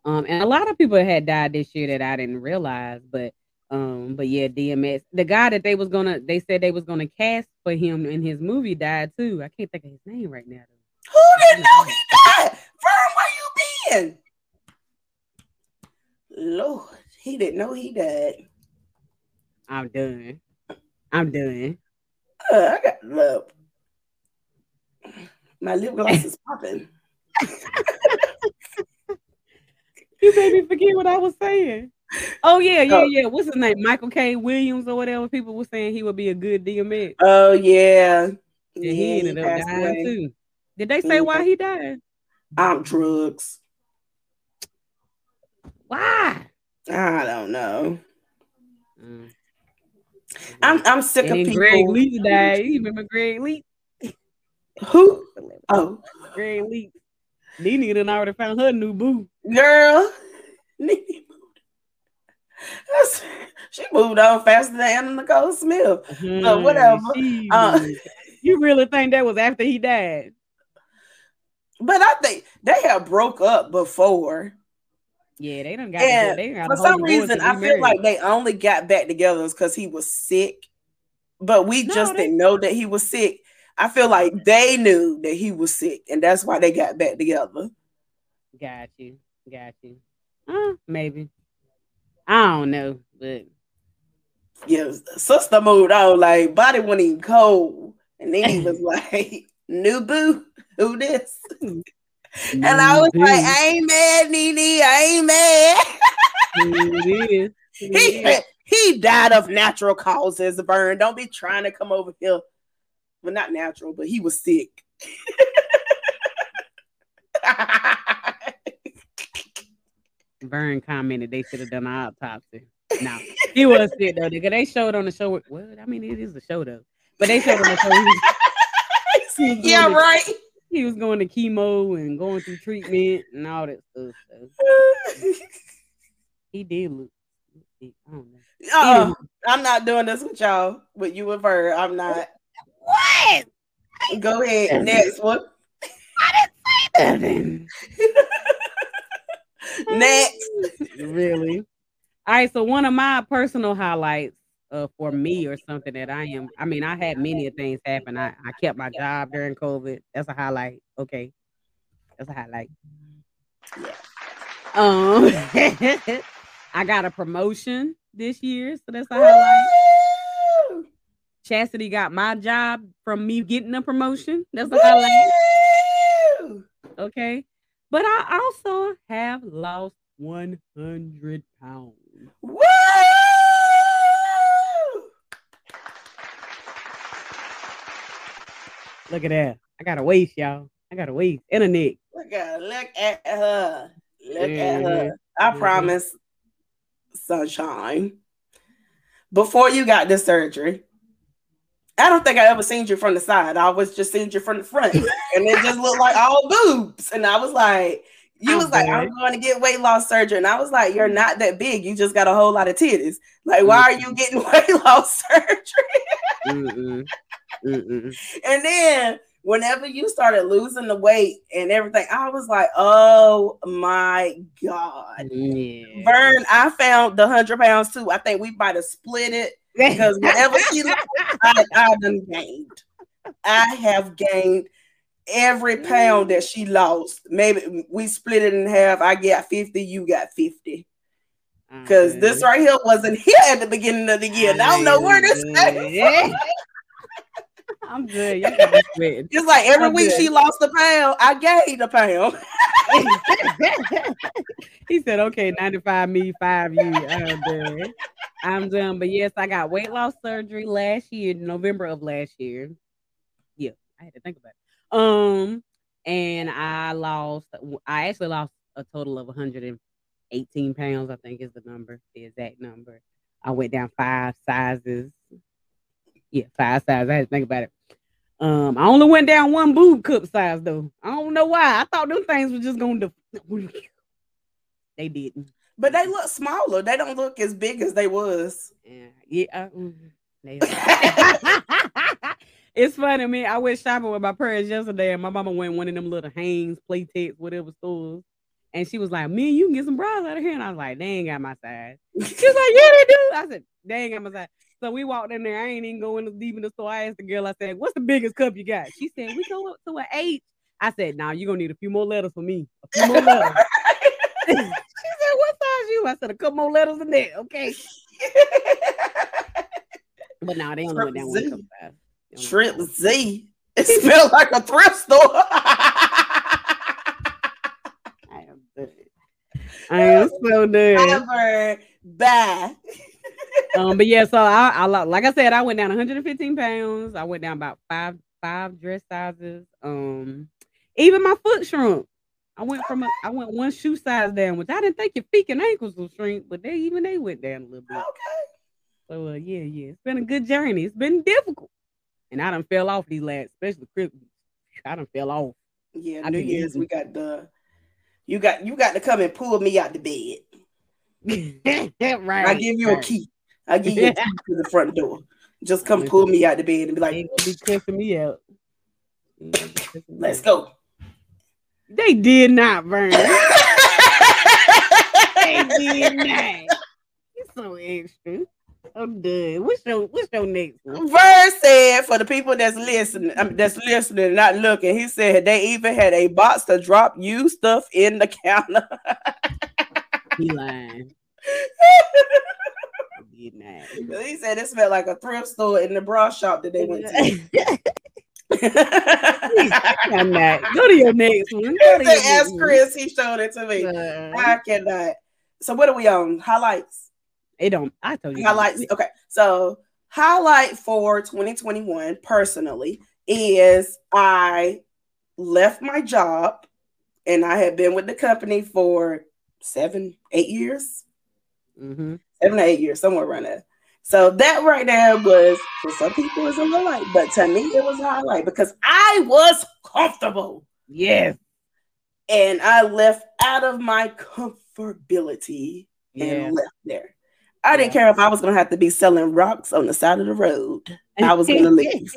Um, and a lot of people had died this year that I didn't realize, but um, but yeah, DMX, the guy that they was gonna, they said they was gonna cast for him in his movie died too. I can't think of his name right now. Who didn't know he died? Vern, where you been? Lord, he didn't know he died. I'm done. I'm done. Uh, I got lip. My lip gloss is popping. you made me forget what I was saying. Oh yeah, yeah, yeah. What's his name? Michael K. Williams or whatever. People were saying he would be a good DMX. Oh yeah. And yeah, he ended he up dying away. too. Did they say why he died? I'm drugs. Why? I don't know. Mm. I'm I'm sick and of people. Gregg Leakes died. You remember Gregg Leakes? Who? Oh, Gregg Leakes. Nene done already found her new boo. Girl, Nene she moved on faster than Anna Nicole Smith. But whatever. Uh, you really think that was after he died? But I think they have broke up before. Yeah, they don't got. And they got for some reason, I feel like they only got back together because he was sick. But we no, just they... didn't know that he was sick. I feel like they knew that he was sick, and that's why they got back together. Got you, got you. Uh, maybe. I don't know, but yeah, sister moved on. Like body wasn't even cold, and then he was like, "New boo, who this?" and I was like, "I ain't mad, Nene. I ain't mad." it is. he he died of natural causes. Vern. Don't be trying to come over here. Well, not natural, but he was sick. Vern commented they should have done an autopsy. No, he was sick though. Because they showed on the show. Well, I mean, it is a show though. But they showed on the show. He was, yeah, right. he was going to chemo and going through treatment and all that stuff. So. he did look. I don't know. Uh, I'm not doing this with y'all, but you and her. I'm not. What? Go ahead. Next one. I didn't say nothing. Next. really? All right. So one of my personal highlights uh, for me or something that I am, I mean, I had many things happen. I, I kept my job during COVID. That's a highlight. Okay. That's a highlight. Yeah. Um I got a promotion this year, so that's a highlight. Woo! Chastity got my job from me getting a promotion. That's a highlight. Okay. But I also have lost 100 pounds. Woo! Look at that. I got a waist, y'all. I got a waist and a neck. Look at look at her. Look mm-hmm. at her. I mm-hmm. promise, sunshine. Before you got the surgery, I don't think I ever seen you from the side. I always just seen you from the front, and it just looked like all boobs. And I was like, you was like, I'm going to get weight loss surgery. And I was like, You're not that big. You just got a whole lot of titties. Like, why are you getting weight loss surgery? Mm-mm. Mm-mm. And then whenever you started losing the weight and everything, I was like, oh my God. Yeah. Vern, I found the hundred pounds too. I think we might have split it because whenever she I, I done gained. I have gained every pound that she lost. Maybe we split it in half. I got 50, you got 50. Because this right here wasn't here at the beginning of the year. I don't know where this came I'm good. It's like every I'm week good. she lost a pound, I gained a pound. he said, okay, 95 me, five you. I'm done. I'm done. But yes, I got weight loss surgery last year, November of last year. Yeah, I had to think about it. Um, and I lost, I actually lost a total of 118 pounds, I think is the number, the exact number. I went down five sizes. Yeah, five size. I had to think about it. Um, I only went down one boob cup size though. I don't know why. I thought them things were just going to. they didn't. But they look smaller. They don't look as big as they was. Yeah, yeah. Uh, mm-hmm. it's funny, man. I went shopping with my parents yesterday, and my mama went one of them little Hanes Playtex, whatever stores. And she was like, "Me you can get some bras out of here." And I was like, "They ain't got my size." She was like, "Yeah, they do." I said, "They ain't got my size." So we walked in there. I ain't even going deep in the store. I asked the girl. I said, "What's the biggest cup you got?" She said, "We go up to an H." I said, "Now nah, you're gonna need a few more letters for me. A few more letters." she said, "What size you?" I said, "A couple more letters than that." Okay. but now nah, they only went down one cup size. Trip Z. It smells like a thrift store. I am good. I am so done. Ever bye. Um, but yeah, so I, I like I said, I went down 115 pounds. I went down about five five dress sizes. Um, even my foot shrunk. I went from a, I went one shoe size down, which I didn't think your feet and ankles would shrink, but they even they went down a little bit. Okay. So uh, yeah, yeah, it's been a good journey. It's been difficult, and I done fell off these last, especially Christmas. I done fell off. Yeah, I New Year's we got the you got you got to come and pull me out the bed. right. I give you right. a key. I give you to the front door. Just come pull me out the bed and be like, be cussing me out. Let's go. They did not burn. they did not. You're so extra. I'm done. What's your What's your next one? Verse said for the people that's listening, um, that's listening, not looking. He said they even had a box to drop you stuff in the counter. he lying. he said it smelled like a thrift store in the bra shop that they went to. I'm not. Go to your next one. Go to ask Chris. He showed it to me. Uh, I cannot. So what are we on? Highlights. It don't. I told you. Highlights. Okay. So highlight for 2021 personally is I left my job and I had been with the company for seven, eight years. Mm-hmm. Seven or eight years, somewhere around there. So that right there was for some people was a highlight, but to me it was a highlight because I was comfortable. Yes. And I left out of my comfortability yeah. and left there. I didn't care if I was gonna have to be selling rocks on the side of the road. I was gonna leave.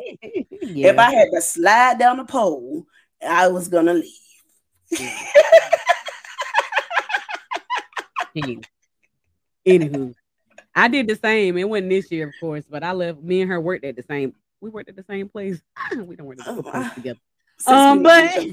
yeah. If I had to slide down a pole, I was gonna leave. Anywho, I did the same. It wasn't this year, of course, but I left. Me and her worked at the same. We worked at the same place. we don't work at the same place together. Um, but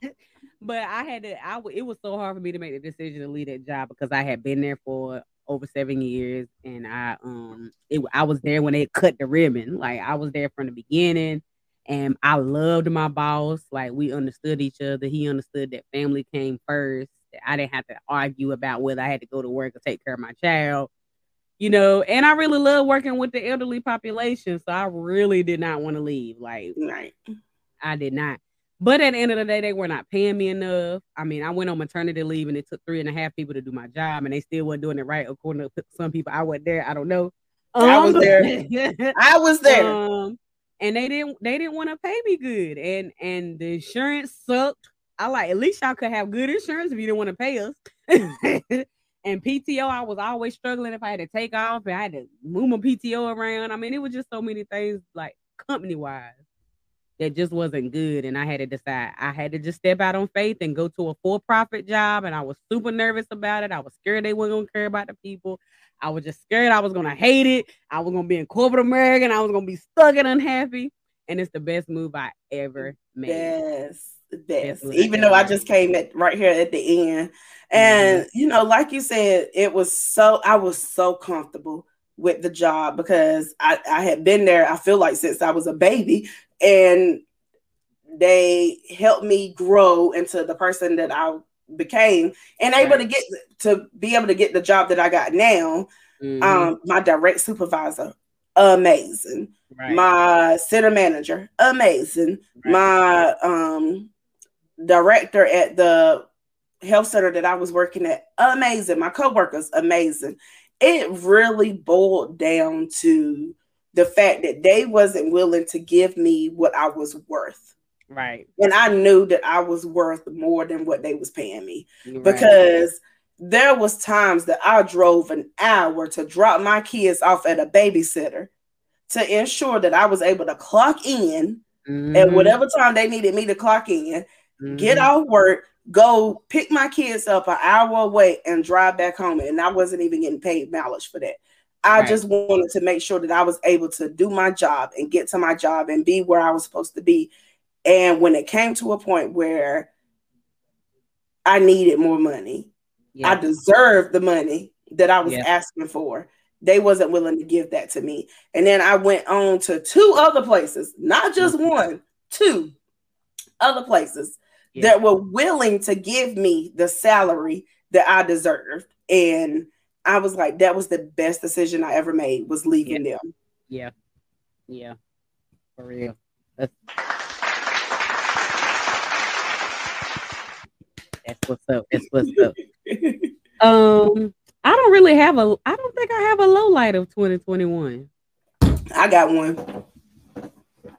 but I had to. I it was so hard for me to make the decision to leave that job because I had been there for over seven years, and I um it, I was there when they cut the ribbon. Like I was there from the beginning, and I loved my boss. Like we understood each other. He understood that family came first. I didn't have to argue about whether I had to go to work or take care of my child. You know, and I really love working with the elderly population. So I really did not want to leave. Like, right. I did not. But at the end of the day, they were not paying me enough. I mean, I went on maternity leave and it took three and a half people to do my job, and they still weren't doing it right. According to some people, I wasn't there. I don't know. Um, I was um, there. I was there. Um, and they didn't they didn't want to pay me good. And and the insurance sucked. I like at least y'all could have good insurance if you didn't want to pay us. and PTO, I was always struggling if I had to take off and I had to move my PTO around. I mean, it was just so many things like company wise that just wasn't good. And I had to decide I had to just step out on faith and go to a for profit job. And I was super nervous about it. I was scared they weren't to care about the people. I was just scared I was to hate it. I was to be in corporate America. And I was to be stuck and unhappy. And it's the best move I ever made. Yes. Best. Even though I just came at right here at the end. And mm-hmm. you know, like you said, it was so I was so comfortable with the job because I, I had been there, I feel like since I was a baby and they helped me grow into the person that I became and right. able to get to be able to get the job that I got now. Mm-hmm. Um, my direct supervisor, amazing. Right. My center manager, amazing. Right. My um director at the health center that I was working at, amazing. My coworkers, amazing. It really boiled down to the fact that they wasn't willing to give me what I was worth. Right. And I knew that I was worth more than what they was paying me right. because there was times that I drove an hour to drop my kids off at a babysitter to ensure that I was able to clock in mm-hmm. at whatever time they needed me to clock in, mm-hmm. get off work, go pick my kids up an hour away and drive back home. And I wasn't even getting paid mileage for that. I right. just wanted to make sure that I was able to do my job and get to my job and be where I was supposed to be. And when it came to a point where I needed more money, yeah. I deserved the money that I was yeah. asking for. They wasn't willing to give that to me. And then I went on to two other places, not just mm-hmm. one, two other places yeah. that were willing to give me the salary that I deserved. And I was like, that was the best decision I ever made was leaving yeah. them. Yeah. Yeah. For real. That's, that's what's up. That's what's up. um, I don't really have a. I don't think I have a low light of 2021. I got one.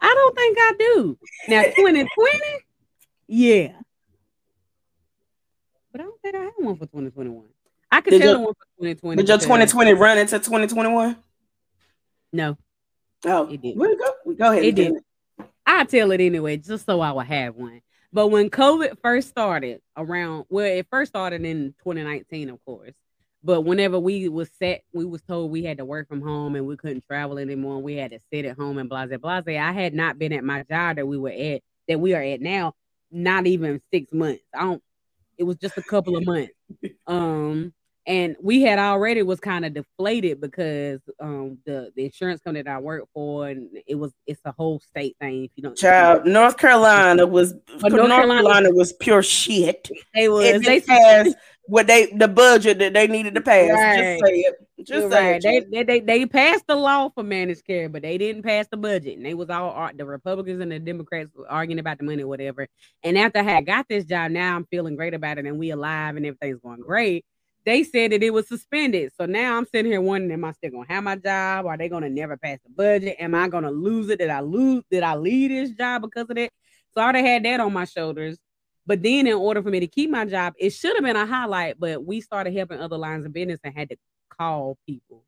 I don't think I do. Now 2020, yeah. But I don't think I have one for 2021. I could tell one for 2020. Did your 2020 run into 2021? No. Oh, it did. Well, go, go ahead. It did. I tell it anyway, just so I would have one. But when COVID first started around, well, it first started in 2019, of course. But whenever we was set, we was told we had to work from home and we couldn't travel anymore. We had to sit at home and blah blah blah. I had not been at my job that we were at that we are at now, not even six months. I don't. It was just a couple of months. Um, and we had already was kind of deflated because um the the insurance company that I work for and it was it's a whole state thing if you don't child North Carolina was North, North Carolina, Carolina, was pure shit they was they passed what they the budget that they needed to pass right. just say it just right. it, they, they they passed the law for managed care but they didn't pass the budget and they was all the Republicans and the Democrats arguing about the money or whatever and after I had got this job now I'm feeling great about it and we alive and everything's going great they said that it was suspended. So now I'm sitting here wondering, am I still gonna have my job? Are they gonna never pass the budget? Am I gonna lose it? Did I lose? Did I leave this job because of that? So I already had that on my shoulders. But then in order for me to keep my job, it should have been a highlight, but we started helping other lines of business and had to call people.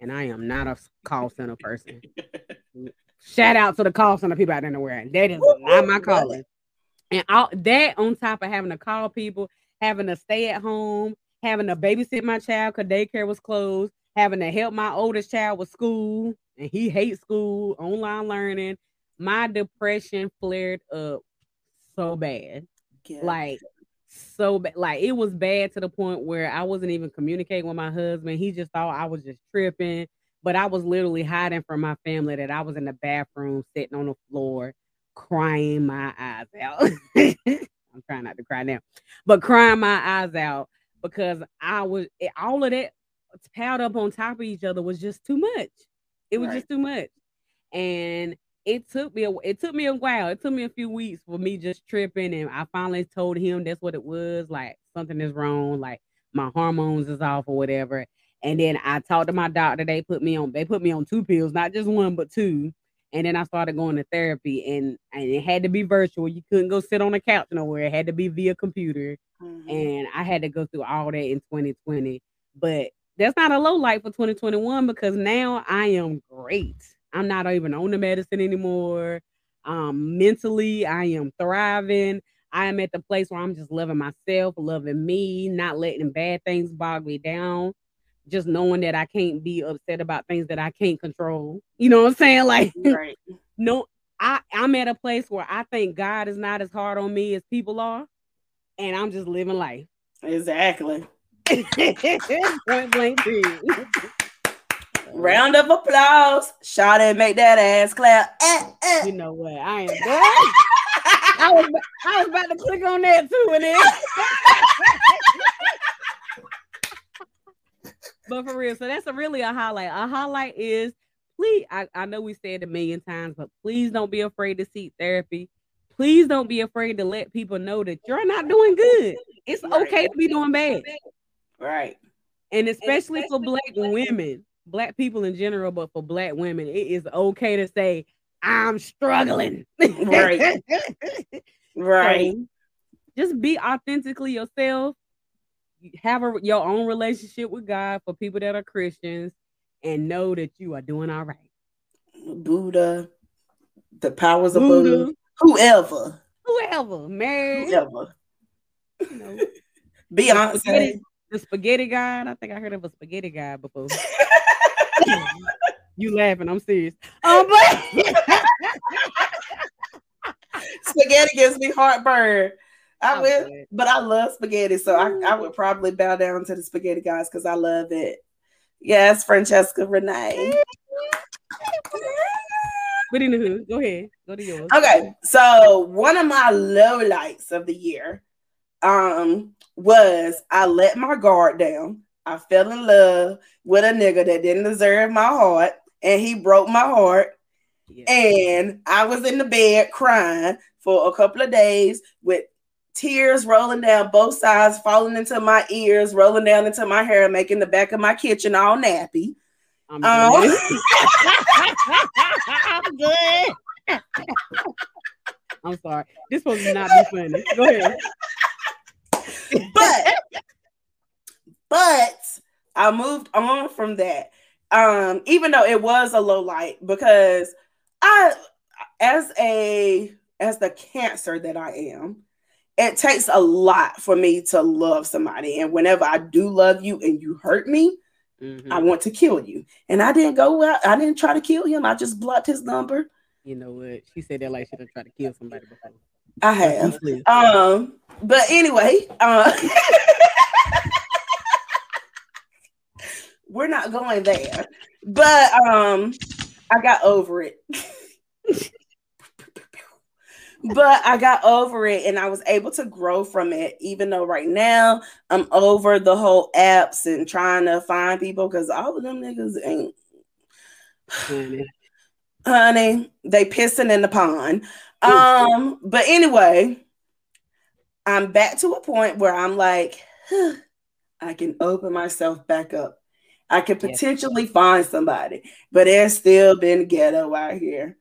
And I am not a call center person. Shout out to the call center people out there nowhere. That is not my calling. And all that on top of having to call people, having to stay at home, having to babysit my child because daycare was closed, having to help my oldest child with school, and he hates school, online learning. My depression flared up so bad. Yeah. Like so bad. Like it was bad to the point where I wasn't even communicating with my husband. He just thought I was just tripping. But I was literally hiding from my family that I was in the bathroom sitting on the floor crying my eyes out. I'm trying not to cry now, but crying my eyes out because I was all of that piled up on top of each other was just too much. It was right. just too much. And it took me a, it took me a while. It took me a few weeks for me just tripping and I finally told him that's what it was, like something is wrong, like my hormones is off or whatever. And then I talked to my doctor. They put me on they put me on two pills, not just one but two. And then I started going to therapy and, and it had to be virtual. You couldn't go sit on a couch nowhere. It had to be via computer. Mm-hmm. And I had to go through all that in 2020. But that's not a low light for 2021 because now I am great. I'm not even on the medicine anymore. Um, mentally, I am thriving. I am at the place where I'm just loving myself, loving me, not letting bad things bog me down. Just knowing that I can't be upset about things that I can't control. You know what I'm saying? Like, right. no, I, I'm at a place where I think God is not as hard on me as people are and I'm just living life. Exactly. Point blank Round of applause. Shout and make that ass clap. Eh, eh. You know what? I am I was I was about to click on that too, and then but for real, so that's a really a highlight. A highlight is please. I, I know we said a million times, but please don't be afraid to seek therapy please don't be afraid to let people know that you're not doing good. It's right. okay to be doing bad. Right. And especially, for black women, black people in general, but for black women, it is okay to say, I'm struggling. Right. right. So just be authentically yourself. have a, your own relationship with God for people that are Christians, and know that you are doing all right. Buddha, the powers of Buddha, whoever, whoever, married, whoever. You know, Beyonce, the spaghetti, the spaghetti guy. I think I heard of a spaghetti guy before. you laughing? I'm serious. Um, but spaghetti gives me heartburn. I will, but I love spaghetti, so I, I would probably bow down to the spaghetti guys because I love it. Yes, Francesca Renee. But anywho, go ahead. Go to yours. Okay, so one of my low lights of the year um was I let my guard down. I fell in love with a nigga that didn't deserve my heart, and he broke my heart. Yeah. And I was in the bed crying for a couple of days with tears rolling down both sides, falling into my ears, rolling down into my hair, making the back of my kitchen all nappy. I'm um, good. I'm good. I'm sorry. This to not be funny. Go ahead. But but I moved on from that. Um, even though it was a low light, because I as a as the cancer that I am, it takes a lot for me to love somebody. And whenever I do love you and you hurt me, mm-hmm. I want to kill you. And I didn't go out, I didn't try to kill him. I just blocked his number. You know what? She said that like she done tried to kill somebody before. I have. Um, but anyway, uh, we're not going there. But um, I got over it. but I got over it and I was able to grow from it, even though right now I'm over the whole apps and trying to find people because all of them niggas ain't. Honey. Honey, they pissing in the pond. Um, but anyway, I'm back to a point where I'm like, huh, I can open myself back up. I could potentially yeah. find somebody, but it's still been ghetto out here.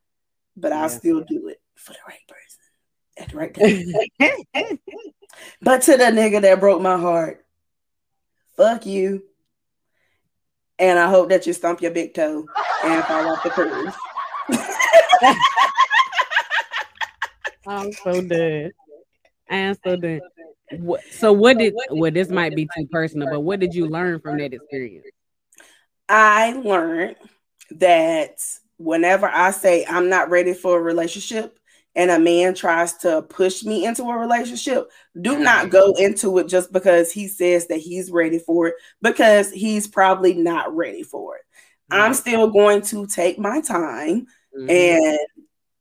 But I'll still do it for the right person at the right time. but to the nigga that broke my heart, fuck you. And I hope that you stomp your big toe and fall off the curve. I'm so dead. I am so dead. What, so what did well this might be too personal, but what did you learn from that experience? I learned that whenever I say I'm not ready for a relationship, and a man tries to push me into a relationship, do not go into it just because he says that he's ready for it, because he's probably not ready for it. Mm-hmm. I'm still going to take my time mm-hmm. and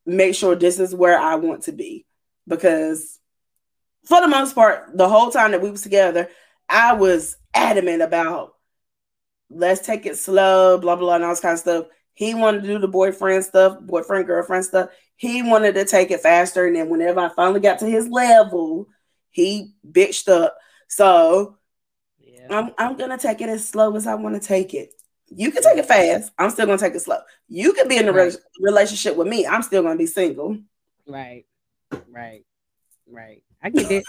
make sure this is where I want to be. Because for the most part, the whole time that we was together, I was adamant about let's take it slow, blah blah, blah, and all this kind of stuff. He wanted to do the boyfriend stuff, boyfriend girlfriend stuff. He wanted to take it faster, and then whenever I finally got to his level, he bitched up. So yeah. I'm I'm gonna take it as slow as I want to take it. You can take it fast. I'm still gonna take it slow. You can be in a right. relationship with me. I'm still gonna be single. Right, right, right. I get it.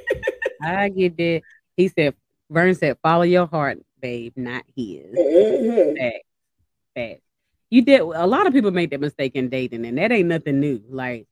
I get it. He said, Vern said, follow your heart, babe, not his. Mm-hmm. Fact. Fact you did a lot of people make that mistake in dating, and that ain't nothing new. Like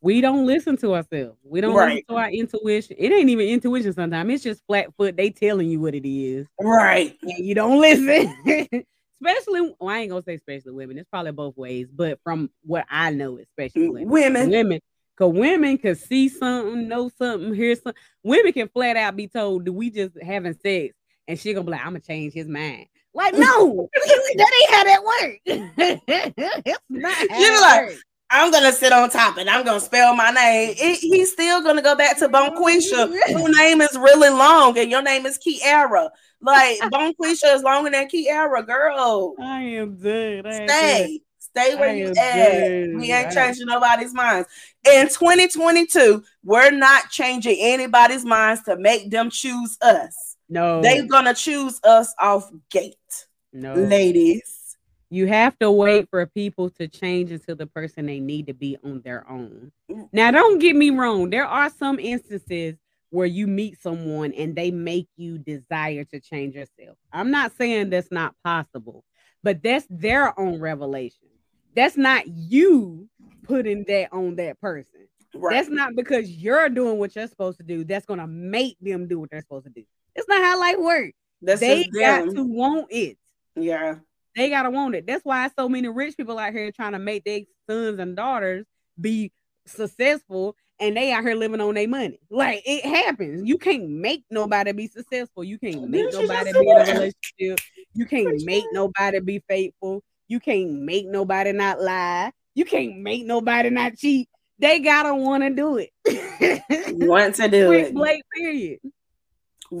we don't listen to ourselves. We don't right. listen to our intuition. It ain't even intuition sometimes. It's just flat foot. They telling you what it is. Right. And you don't listen. especially well, I ain't gonna say especially women. It's probably both ways, but from what I know, especially women. Women. Women. Cause women can see something, know something, hear something. Women can flat out be told, "Do we just having sex?" And she gonna be like, "I'm gonna change his mind." Like, no, that ain't how that works. it's not You're like, works. I'm gonna sit on top and I'm gonna spell my name. It, he's still gonna go back to Bonquisha, whose name is really long, and your name is Kiara. Like Bonquisha is longer than Kiara, girl. I am dead. I Stay. Stay where you at. We ain't changing nobody's minds. In 2022, we're not changing anybody's minds to make them choose us. No. They're gonna choose us off gate. No. Ladies. You have to wait for people to change into the person they need to be on their own. Mm. Now, don't get me wrong. There are some instances where you meet someone and they make you desire to change yourself. I'm not saying that's not possible, but that's their own revelation. That's not you putting that on that person. Right. That's not because you're doing what you're supposed to do. That's gonna make them do what they're supposed to do. It's not how life works. That's they got to want it. Yeah. They gotta want it. That's why so many rich people out here trying to make their sons and daughters be successful and they out here living on their money. Like it happens. You can't make nobody be successful. You can't make nobody be in a relationship. You can't make nobody be faithful. You can't make nobody not lie. You can't make nobody not cheat. They gotta want to do it. want to do Quick, it. Blake, period.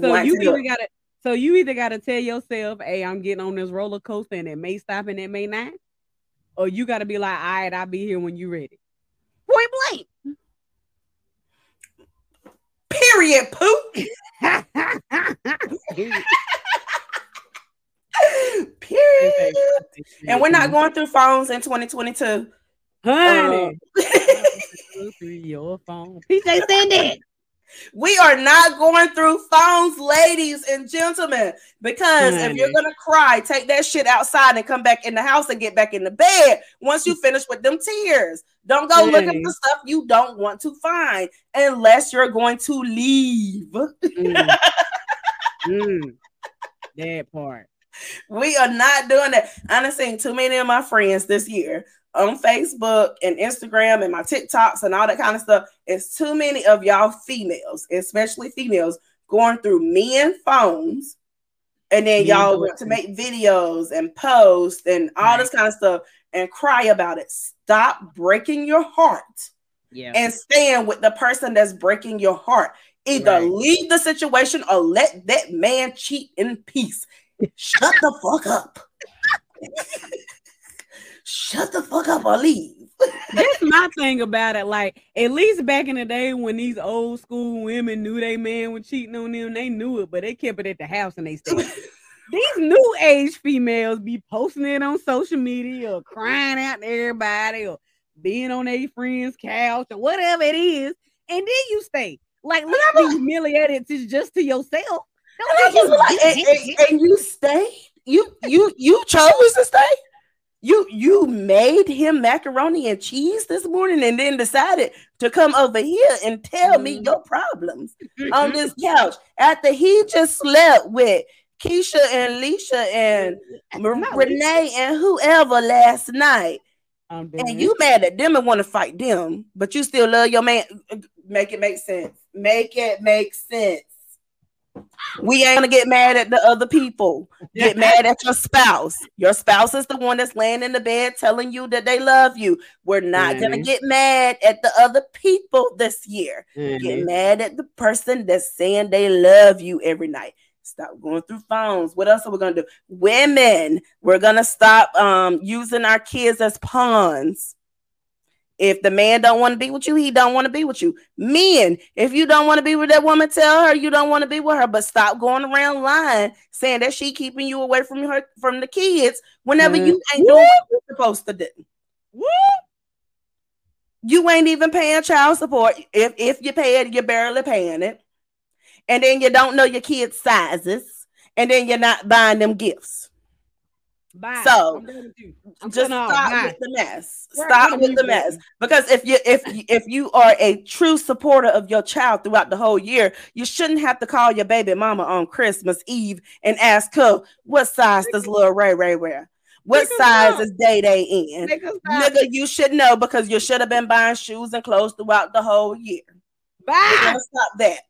So want you either gotta so you either gotta tell yourself, hey, I'm getting on this roller coaster and it may stop and it may not. Or you gotta be like, all right, I'll be here when you're ready. Point blank. Period, poop. Period. And we're not going through phones in 2022. Honey. Uh, your phone. PJ send it. We are not going through phones, ladies and gentlemen, because if you're gonna cry, take that shit outside and come back in the house and get back in the bed once you finish with them tears. Don't go looking for stuff you don't want to find unless you're going to leave. Mm. mm. That part. We are not doing that. I've seen too many of my friends this year on Facebook and Instagram and my TikToks and all that kind of stuff. It's too many of y'all females, especially females, going through men phones. And then y'all want to make videos and post and all right. this kind of stuff and cry about it. Stop breaking your heart yeah. and stand with the person that's breaking your heart. Either right. leave the situation or let that man cheat in peace. Shut the fuck up. Shut the fuck up or leave. That's my thing about it. Like, at least back in the day when these old school women knew they man was cheating on them, they knew it, but they kept it at the house and they stayed. these new age females be posting it on social media or crying out to everybody or being on their friend's couch or whatever it is, and then you stay. Like, let's be humiliated to just to yourself. And, like, and, and, and you stay. You you you chose to stay. You you made him macaroni and cheese this morning and then decided to come over here and tell mm-hmm. me your problems on this couch after he just slept with Keisha and Leisha and Renee and whoever last night. And you mad at them and want to fight them, but you still love your man. Make it make sense. Make it make sense. We ain't gonna get mad at the other people. Get mad at your spouse. Your spouse is the one that's laying in the bed telling you that they love you. We're not mm-hmm. gonna get mad at the other people this year. Mm-hmm. Get mad at the person that's saying they love you every night. Stop going through phones. What else are we gonna do? Women, we're gonna stop um, using our kids as pawns. If the man don't want to be with you, he don't want to be with you. Men, if you don't want to be with that woman, tell her you don't want to be with her. But stop going around lying, saying that she keeping you away from her from the kids whenever mm. you ain't doing what you're supposed to do. Woo! You ain't even paying child support. If if you pay it, you're barely paying it. And then you don't know your kids' sizes, and then you're not buying them gifts. Bye. So just stop with the mess. Stop with the mess. Because if you if if you are a true supporter of your child throughout the whole year, you shouldn't have to call your baby mama on Christmas Eve and ask her what size does little Ray Ray wear. What size is Day Day in? Nigga, you should know because you should have been buying shoes and clothes throughout the whole year. Bye. Stop that.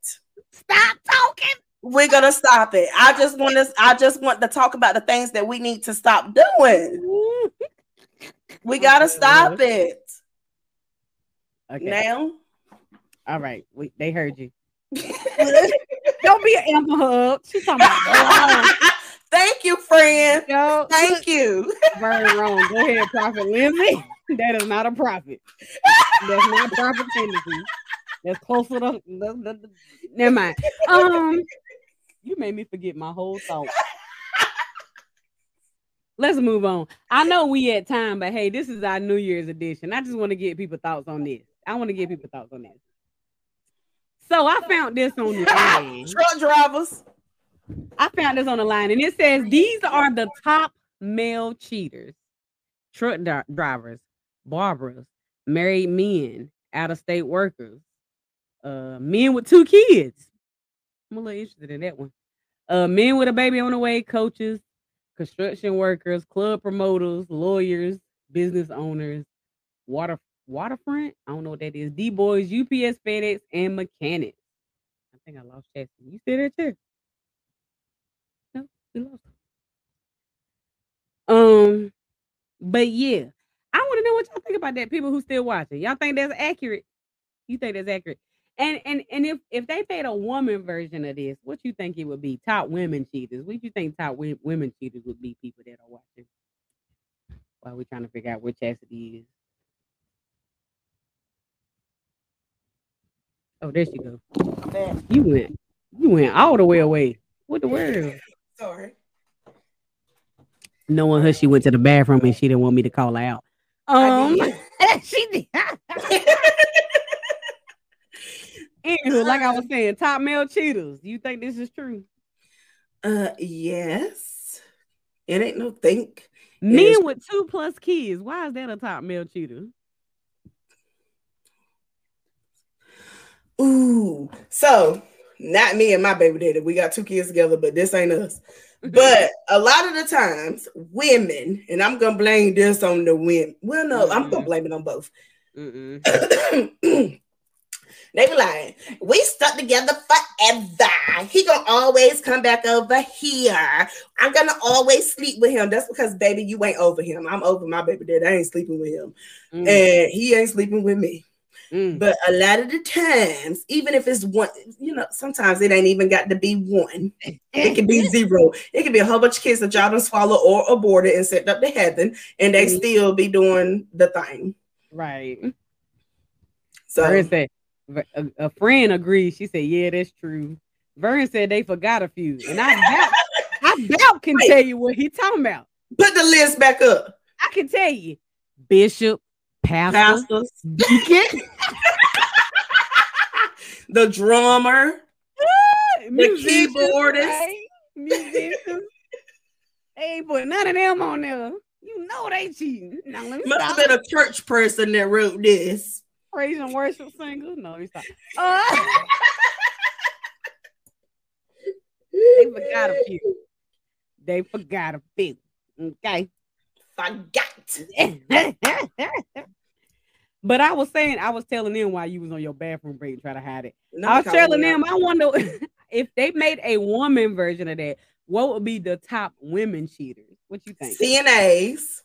Stop talking. We're gonna stop it. I just want to. I just want to talk about the things that we need to stop doing. we gotta stop it. Okay. Now. All right. We, they heard you. Don't be an Amber Hub. She's talking about. Thank you, friend. Yo, Thank you. Very wrong. Go ahead, Prophet Lindsay. That is not a prophet. That's not prophet. That's closer to. The, the, the, never mind. Um. You made me forget my whole thought. Let's move on. I know we at time, but hey, this is our New Year's edition. I just want to get people thoughts on this. I want to get people thoughts on this. So I found this on the line. Truck drivers. I found this on the line, and it says these are the top male cheaters: truck drivers, barbers, married men, out-of-state workers, uh, men with two kids. I'm a little interested in that one. Uh, men with a baby on the way, coaches, construction workers, club promoters, lawyers, business owners, water waterfront. I don't know what that is. D boys, UPS, FedEx, and mechanics. I think I lost Chastity. You still there too? No, we lost. Um, but yeah, I want to know what y'all think about that. People who still watching, y'all think that's accurate? You think that's accurate? And and and if if they made a woman version of this, what you think it would be? Top women cheaters. What you think top w- women cheaters would be? People that are watching. While we're trying to figure out where Chastity is. Oh, there she go. You went. You went all the way away. What the world? Sorry. Knowing her, she went to the bathroom and she didn't want me to call her out. Um, she did. Anywho, like I was saying, top male cheaters. You think this is true? Uh, yes. It ain't no think. Men with two plus kids. Why is that a top male cheater? Ooh, so not me and my baby daddy. We got two kids together, but this ain't us. But a lot of the times, women, and I'm gonna blame this on the women. Well, no, mm-hmm. I'm gonna blame it on both. They be like, we stuck together forever. He gonna always come back over here. I'm gonna always sleep with him. That's because, baby, you ain't over him. I'm over my baby dad. I ain't sleeping with him, mm. and he ain't sleeping with me. Mm. But a lot of the times, even if it's one, you know, sometimes it ain't even got to be one. It can be zero. It can be a whole bunch of kids that y'all swallow or aborted and sent up to heaven, and they mm. still be doing the thing. Right. So a, a friend agreed. She said, "Yeah, that's true." Vern said they forgot a few, and I doubt, I doubt can tell you what he talking about. Put the list back up. I can tell you, Bishop, pastor, pastors, deacon, the drummer, ah, the keyboardist, hey, but none of them on there. You know they cheating. Now, Must have been a church person that wrote this praise and worship singer? No, he's not. Uh, they forgot a few. They forgot a few. Okay. Forgot. but I was saying, I was telling them while you was on your bathroom break and try to hide it. No, I was telling them, I wonder if they made a woman version of that, what would be the top women cheaters? What you think? CNAs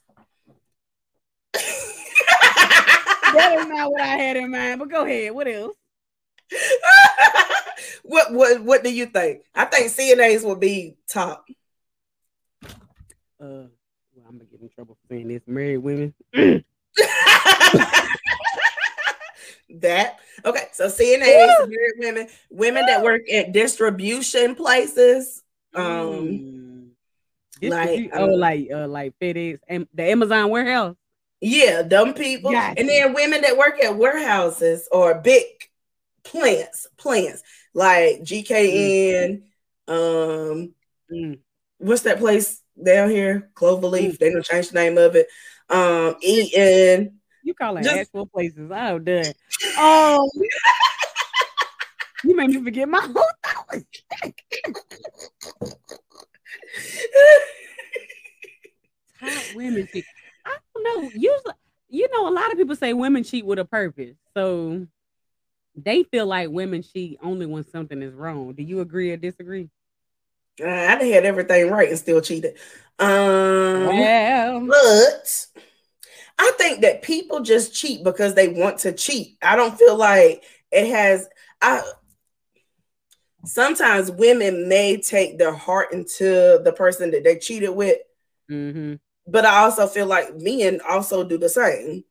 that is not what I had in mind. But go ahead. What else? what what what do you think? I think CNAs will be top. Uh, well, I'm gonna get in trouble for saying this. Married women. that okay. So CNAs, married women, women that work at distribution places. Um, mm. like oh, um, like uh, like FedEx and the Amazon warehouse. Yeah, dumb people. Gotcha. And then women that work at warehouses or big plants, plants like GKN. Mm. Um, mm. what's that place down here? Cloverleaf. Mm. They don't change the name of it. Um, Eaton. You call it Just, actual places. I'm done. Um, you made me forget my whole thought. Top women don't know. Usually, you know, a lot of people say women cheat with a purpose. So they feel like women cheat only when something is wrong. Do you agree or disagree? Uh, I had everything right and still cheated. Um, well, but I think that people just cheat because they want to cheat. I don't feel like it has. I sometimes women may take their heart into the person that they cheated with. Mm-hmm. But I also feel like men also do the same.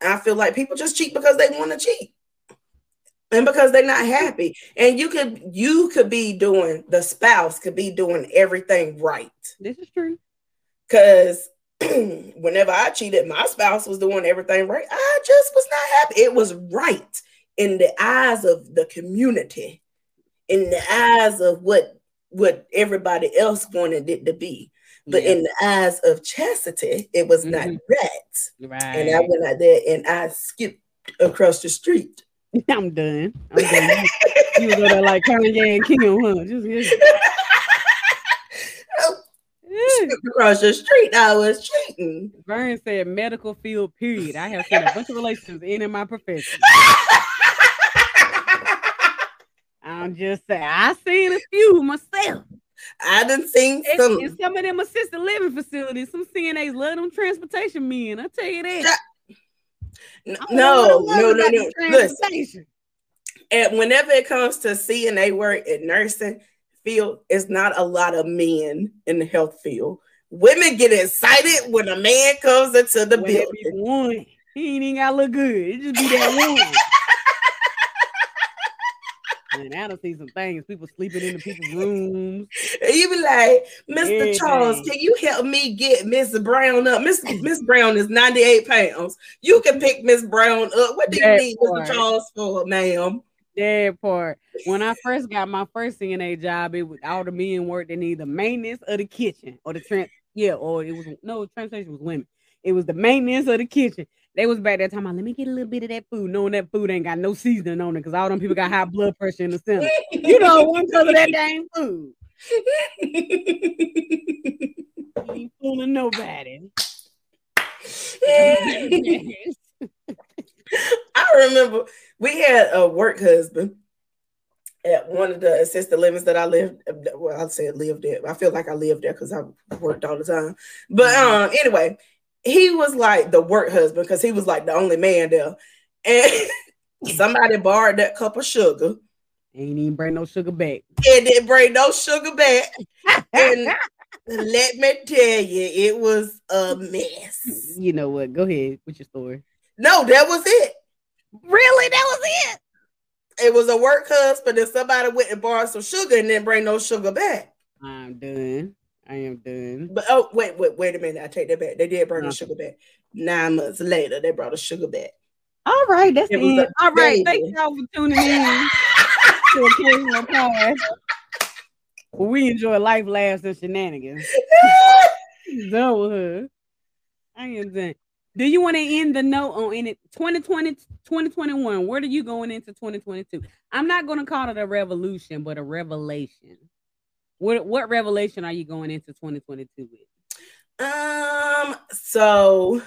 I feel like people just cheat because they want to cheat. And because they're not happy. And you could you could be doing the spouse could be doing everything right. This is true. Cause whenever I cheated, my spouse was doing everything right. I just was not happy. It was right. in the eyes of the community, in the eyes of what what everybody else wanted it to be. But yeah. in the eyes of chastity, it was mm-hmm. not that. Right. And I went out there and I skipped across the street. I'm done. I'm done. you, you were like Kanye and Kim, huh? Just, just. across the street, I was cheating. Vern said medical field, period. I have seen a bunch of relationships in, in my profession. I'm just saying, I seen a few myself. I didn't seen some. In some of them assisted living facilities, some CNAs love them transportation men. I tell you that. No, no, no, no, no. Listen, and whenever it comes to CNA work at nursing field, it's not a lot of men in the health field. Women get excited when a man comes into the when building. One, he ain't even got to look good. It just be that one. And I don't see some things, people sleeping in the people's rooms. You be like, Mr. Charles, can you help me get Miss Brown up? Miss Miss Brown is 98 pounds. You can pick Miss Brown up. What do that you need part. Mr. Charles for, ma'am? That part. When I first got my first CNA job, it was all the men worked in either maintenance of the kitchen or the trans yeah, or it was no translation was women. It was the maintenance of the kitchen. They was back there talking about, let me get a little bit of that food, knowing that food ain't got no seasoning on it because all them people got high blood pressure in the center. you know, one because of that dang food. ain't fooling nobody. I remember we had a work husband at one of the assisted livings that I lived. Well, I'll say lived there. I feel like I lived there because I worked all the time. But mm-hmm. um, anyway, he was like the work husband because he was like the only man there. And somebody borrowed that cup of sugar. Ain't even bring no sugar back. And didn't bring no sugar back. and let me tell you, it was a mess. You know what? Go ahead with your story. No, that was it. Really? That was it. It was a work husband and somebody went and borrowed some sugar and didn't bring no sugar back. I'm done. I am done. But oh, wait, wait, wait a minute. I take that back. They did bring the sugar back. Nine months later, they brought a sugar back. All right, that's it. it. All right, thank y'all for tuning in to occasional pause. we enjoy life, laughs, and shenanigans. done with her. I am done. Do you want to end the note on in it 2020, 2021? Where are you going into 2022? I'm not going to call it a revolution, but a revelation. What what revelation are you going into 2022 with? Um, so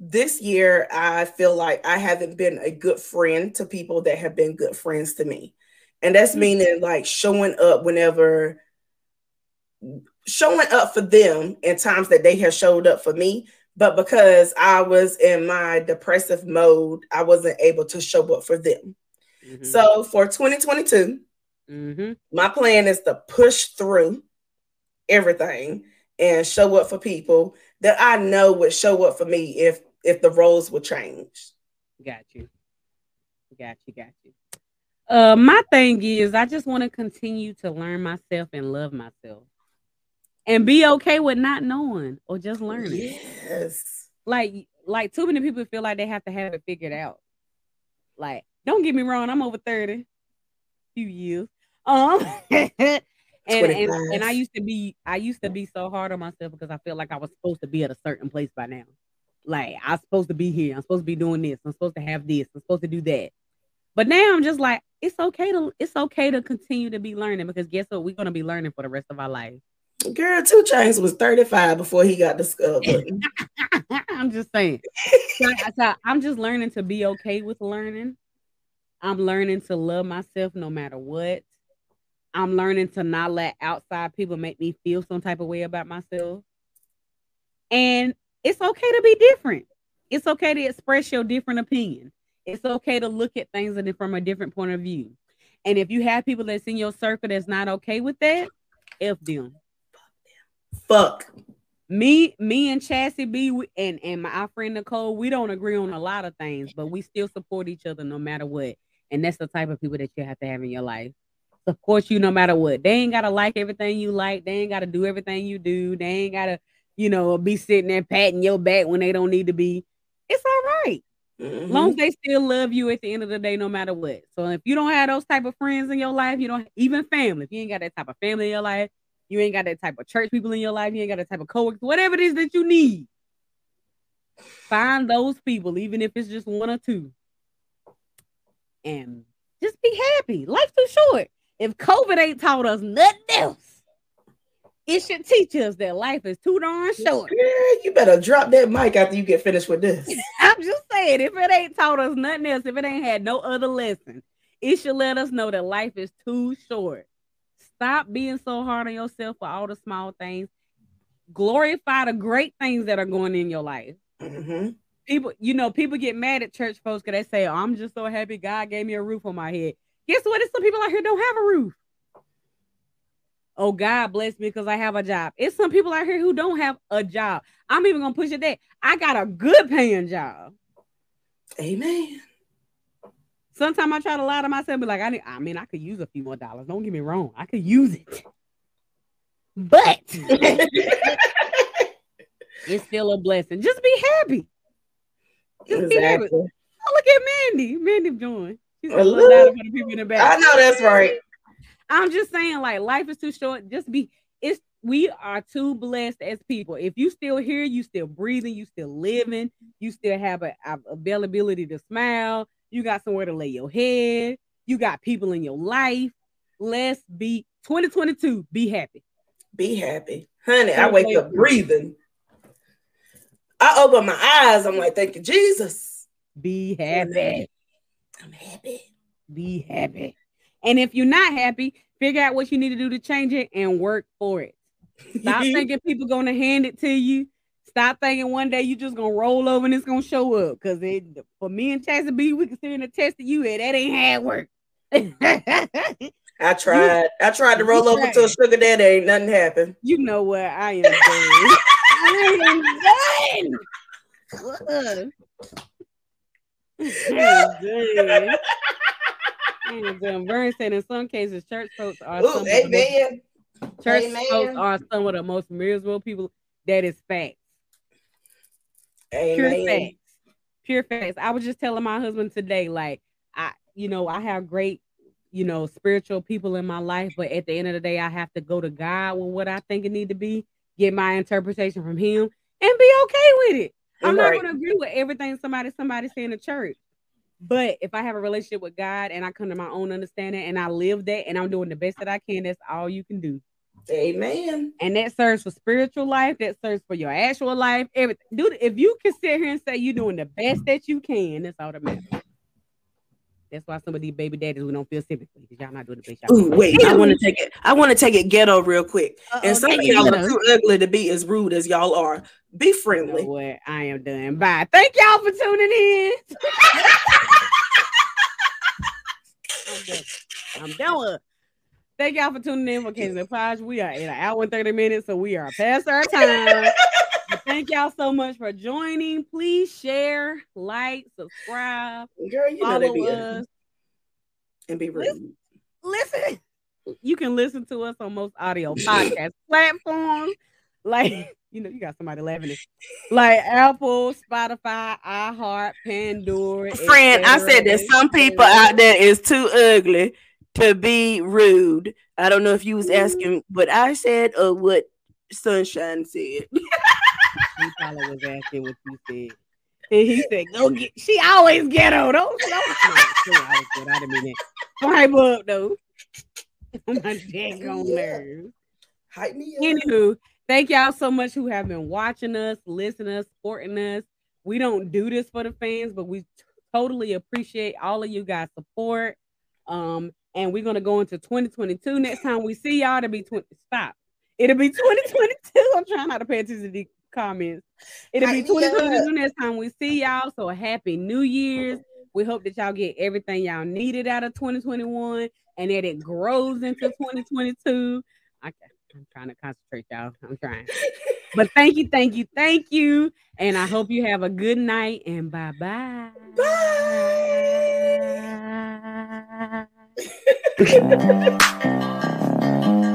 this year I feel like I haven't been a good friend to people that have been good friends to me. And that's mm-hmm. meaning like showing up whenever showing up for them in times that they have showed up for me. But because I was in my depressive mode, I wasn't able to show up for them. Mm-hmm. So for 2022, Mm-hmm. My plan is to push through everything and show up for people that I know would show up for me if if the roles would change. Got you. Got you. Got you. Uh, my thing is, I just want to continue to learn myself and love myself, and be okay with not knowing or just learning. Yes. Like, like too many people feel like they have to have it figured out. Like, don't get me wrong, I'm over thirty, few years, um, and, and, and I used to be I used to be so hard on myself because I felt like I was supposed to be at a certain place by now. Like I'm supposed to be here. I'm supposed to be doing this. I'm supposed to have this. I'm supposed to do that. But now I'm just like, it's okay to it's okay to continue to be learning because guess what? We're gonna be learning for the rest of our life. Girl, 2 Chainz was 35 before he got discovered. I'm just saying. so, so I'm just learning to be okay with learning. I'm learning to love myself no matter what. I'm learning to not let outside people make me feel some type of way about myself. And it's okay to be different. It's okay to express your different opinion. It's okay to look at things from a different point of view. And if you have people that's in your circle that's not okay with that, F them. Fuck. Me, me and Chassie B and, and my friend Nicole, we don't agree on a lot of things, but we still support each other no matter what. And that's the type of people that you have to have in your life support you no matter what. They ain't gotta like everything you like. They ain't gotta do everything you do. They ain't gotta, you know, be sitting there patting your back when they don't need to be. It's all right. Mm-hmm. Long as they still love you at the end of the day, no matter what. So if you don't have those type of friends in your life, you don't even family. If you ain't got that type of family in your life, you ain't got that type of church people in your life, you ain't got that type of coworkers, whatever it is that you need. Find those people, even if it's just one or two, and just be happy. Life's too short. If COVID ain't taught us nothing else, it should teach us that life is too darn short. Yeah, you better drop that mic after you get finished with this. I'm just saying, if it ain't taught us nothing else, if it ain't had no other lesson, it should let us know that life is too short. Stop being so hard on yourself for all the small things. Glorify the great things that are going in your life. Mm-hmm. People, you know, people get mad at church folks because they say, oh, "I'm just so happy God gave me a roof on my head." Guess what? It's some people out here don't have a roof. Oh, God bless me because I have a job. It's some people out here who don't have a job. I'm even gonna push it that I got a good paying job. Amen. Sometimes I try to lie to myself, but like I, need, I mean, I could use a few more dollars. Don't get me wrong, I could use it, but it's still a blessing. Just be happy. Just exactly. be happy. Oh, look at Mandy. Mandy joined. She's a little out for the people in the back. I know that's right. I'm just saying, like, life is too short. Just be. It's we are too blessed as people. If you still here, you still breathing, you still living, you still have a, a availability to smile. You got somewhere to lay your head. You got people in your life. Let's be 2022. Be happy. Be happy, honey. I wake up breathing. I open my eyes. I'm like, thank you, Jesus. Be happy. I'm happy. Be happy. And if you're not happy, figure out what you need to do to change it and work for it. Stop thinking people gonna hand it to you. Stop thinking one day you're just gonna roll over and it's gonna show up. Cause it for me and Chassie B, we can sit in the test of you and that ain't hard work. I tried. You, I tried to roll over to a sugar daddy. Ain't nothing happened. You know what? I am done. I am done. Done. Vern said in some cases, church folks are Ooh, amen. Church Amen. folks are some of the most miserable people. That is facts. Amen. Pure facts. Pure facts. I was just telling my husband today, like, I, you know, I have great, you know, spiritual people in my life, but at the end of the day, I have to go to God with what I think it need to be, get my interpretation from Him, and be okay with it. I'm right. not going to agree with everything somebody somebody say in the church. But if I have a relationship with God and I come to my own understanding and I live that and I'm doing the best that I can, that's all you can do. Amen. And that serves for spiritual life, that serves for your actual life. Everything. Dude, if you can sit here and say you're doing the best that you can, that's all that matters. That's why some of these baby daddies we don't feel sympathy because y'all not doing the best. Ooh, wait, I want to take it. I want to take it ghetto real quick. Uh-oh, and some of y'all are too ugly to be as rude as y'all are. Be friendly. You know what? I am done. Bye. Thank y'all for tuning in. I'm done. I'm done. Thank y'all for tuning in for Kings and. We are in an hour and 30 minutes, so we are past our time. thank y'all so much for joining. Please share, like, subscribe, Girl, you follow know us, and be rude. Listen, listen, you can listen to us on most audio podcast platforms. Like, you know, you got somebody laughing at like Apple, Spotify, iHeart, Pandora. Friend, I said that some people out there is too ugly to be rude. I don't know if you was asking what I said or what Sunshine said. he probably was asking what you said. And he said, "Go get." She always ghetto. Don't. don't I, I didn't mean that. Pipe up though. My daggone nerves. Hype me up. Anywho, thank y'all so much who have been watching us, listening us, supporting us. We don't do this for the fans, but we totally appreciate all of you guys' support. Um, and we're gonna go into 2022. Next time we see y'all, it'll be 20. Stop. It'll be 2022. I'm trying not to pay attention to the comments. It'll be 2022 next time we see y'all. So happy New Year's. We hope that y'all get everything y'all needed out of 2021 and that it grows into 2022. Okay, I'm trying to concentrate, y'all. I'm trying. But thank you, thank you, thank you. And I hope you have a good night and bye-bye. Bye.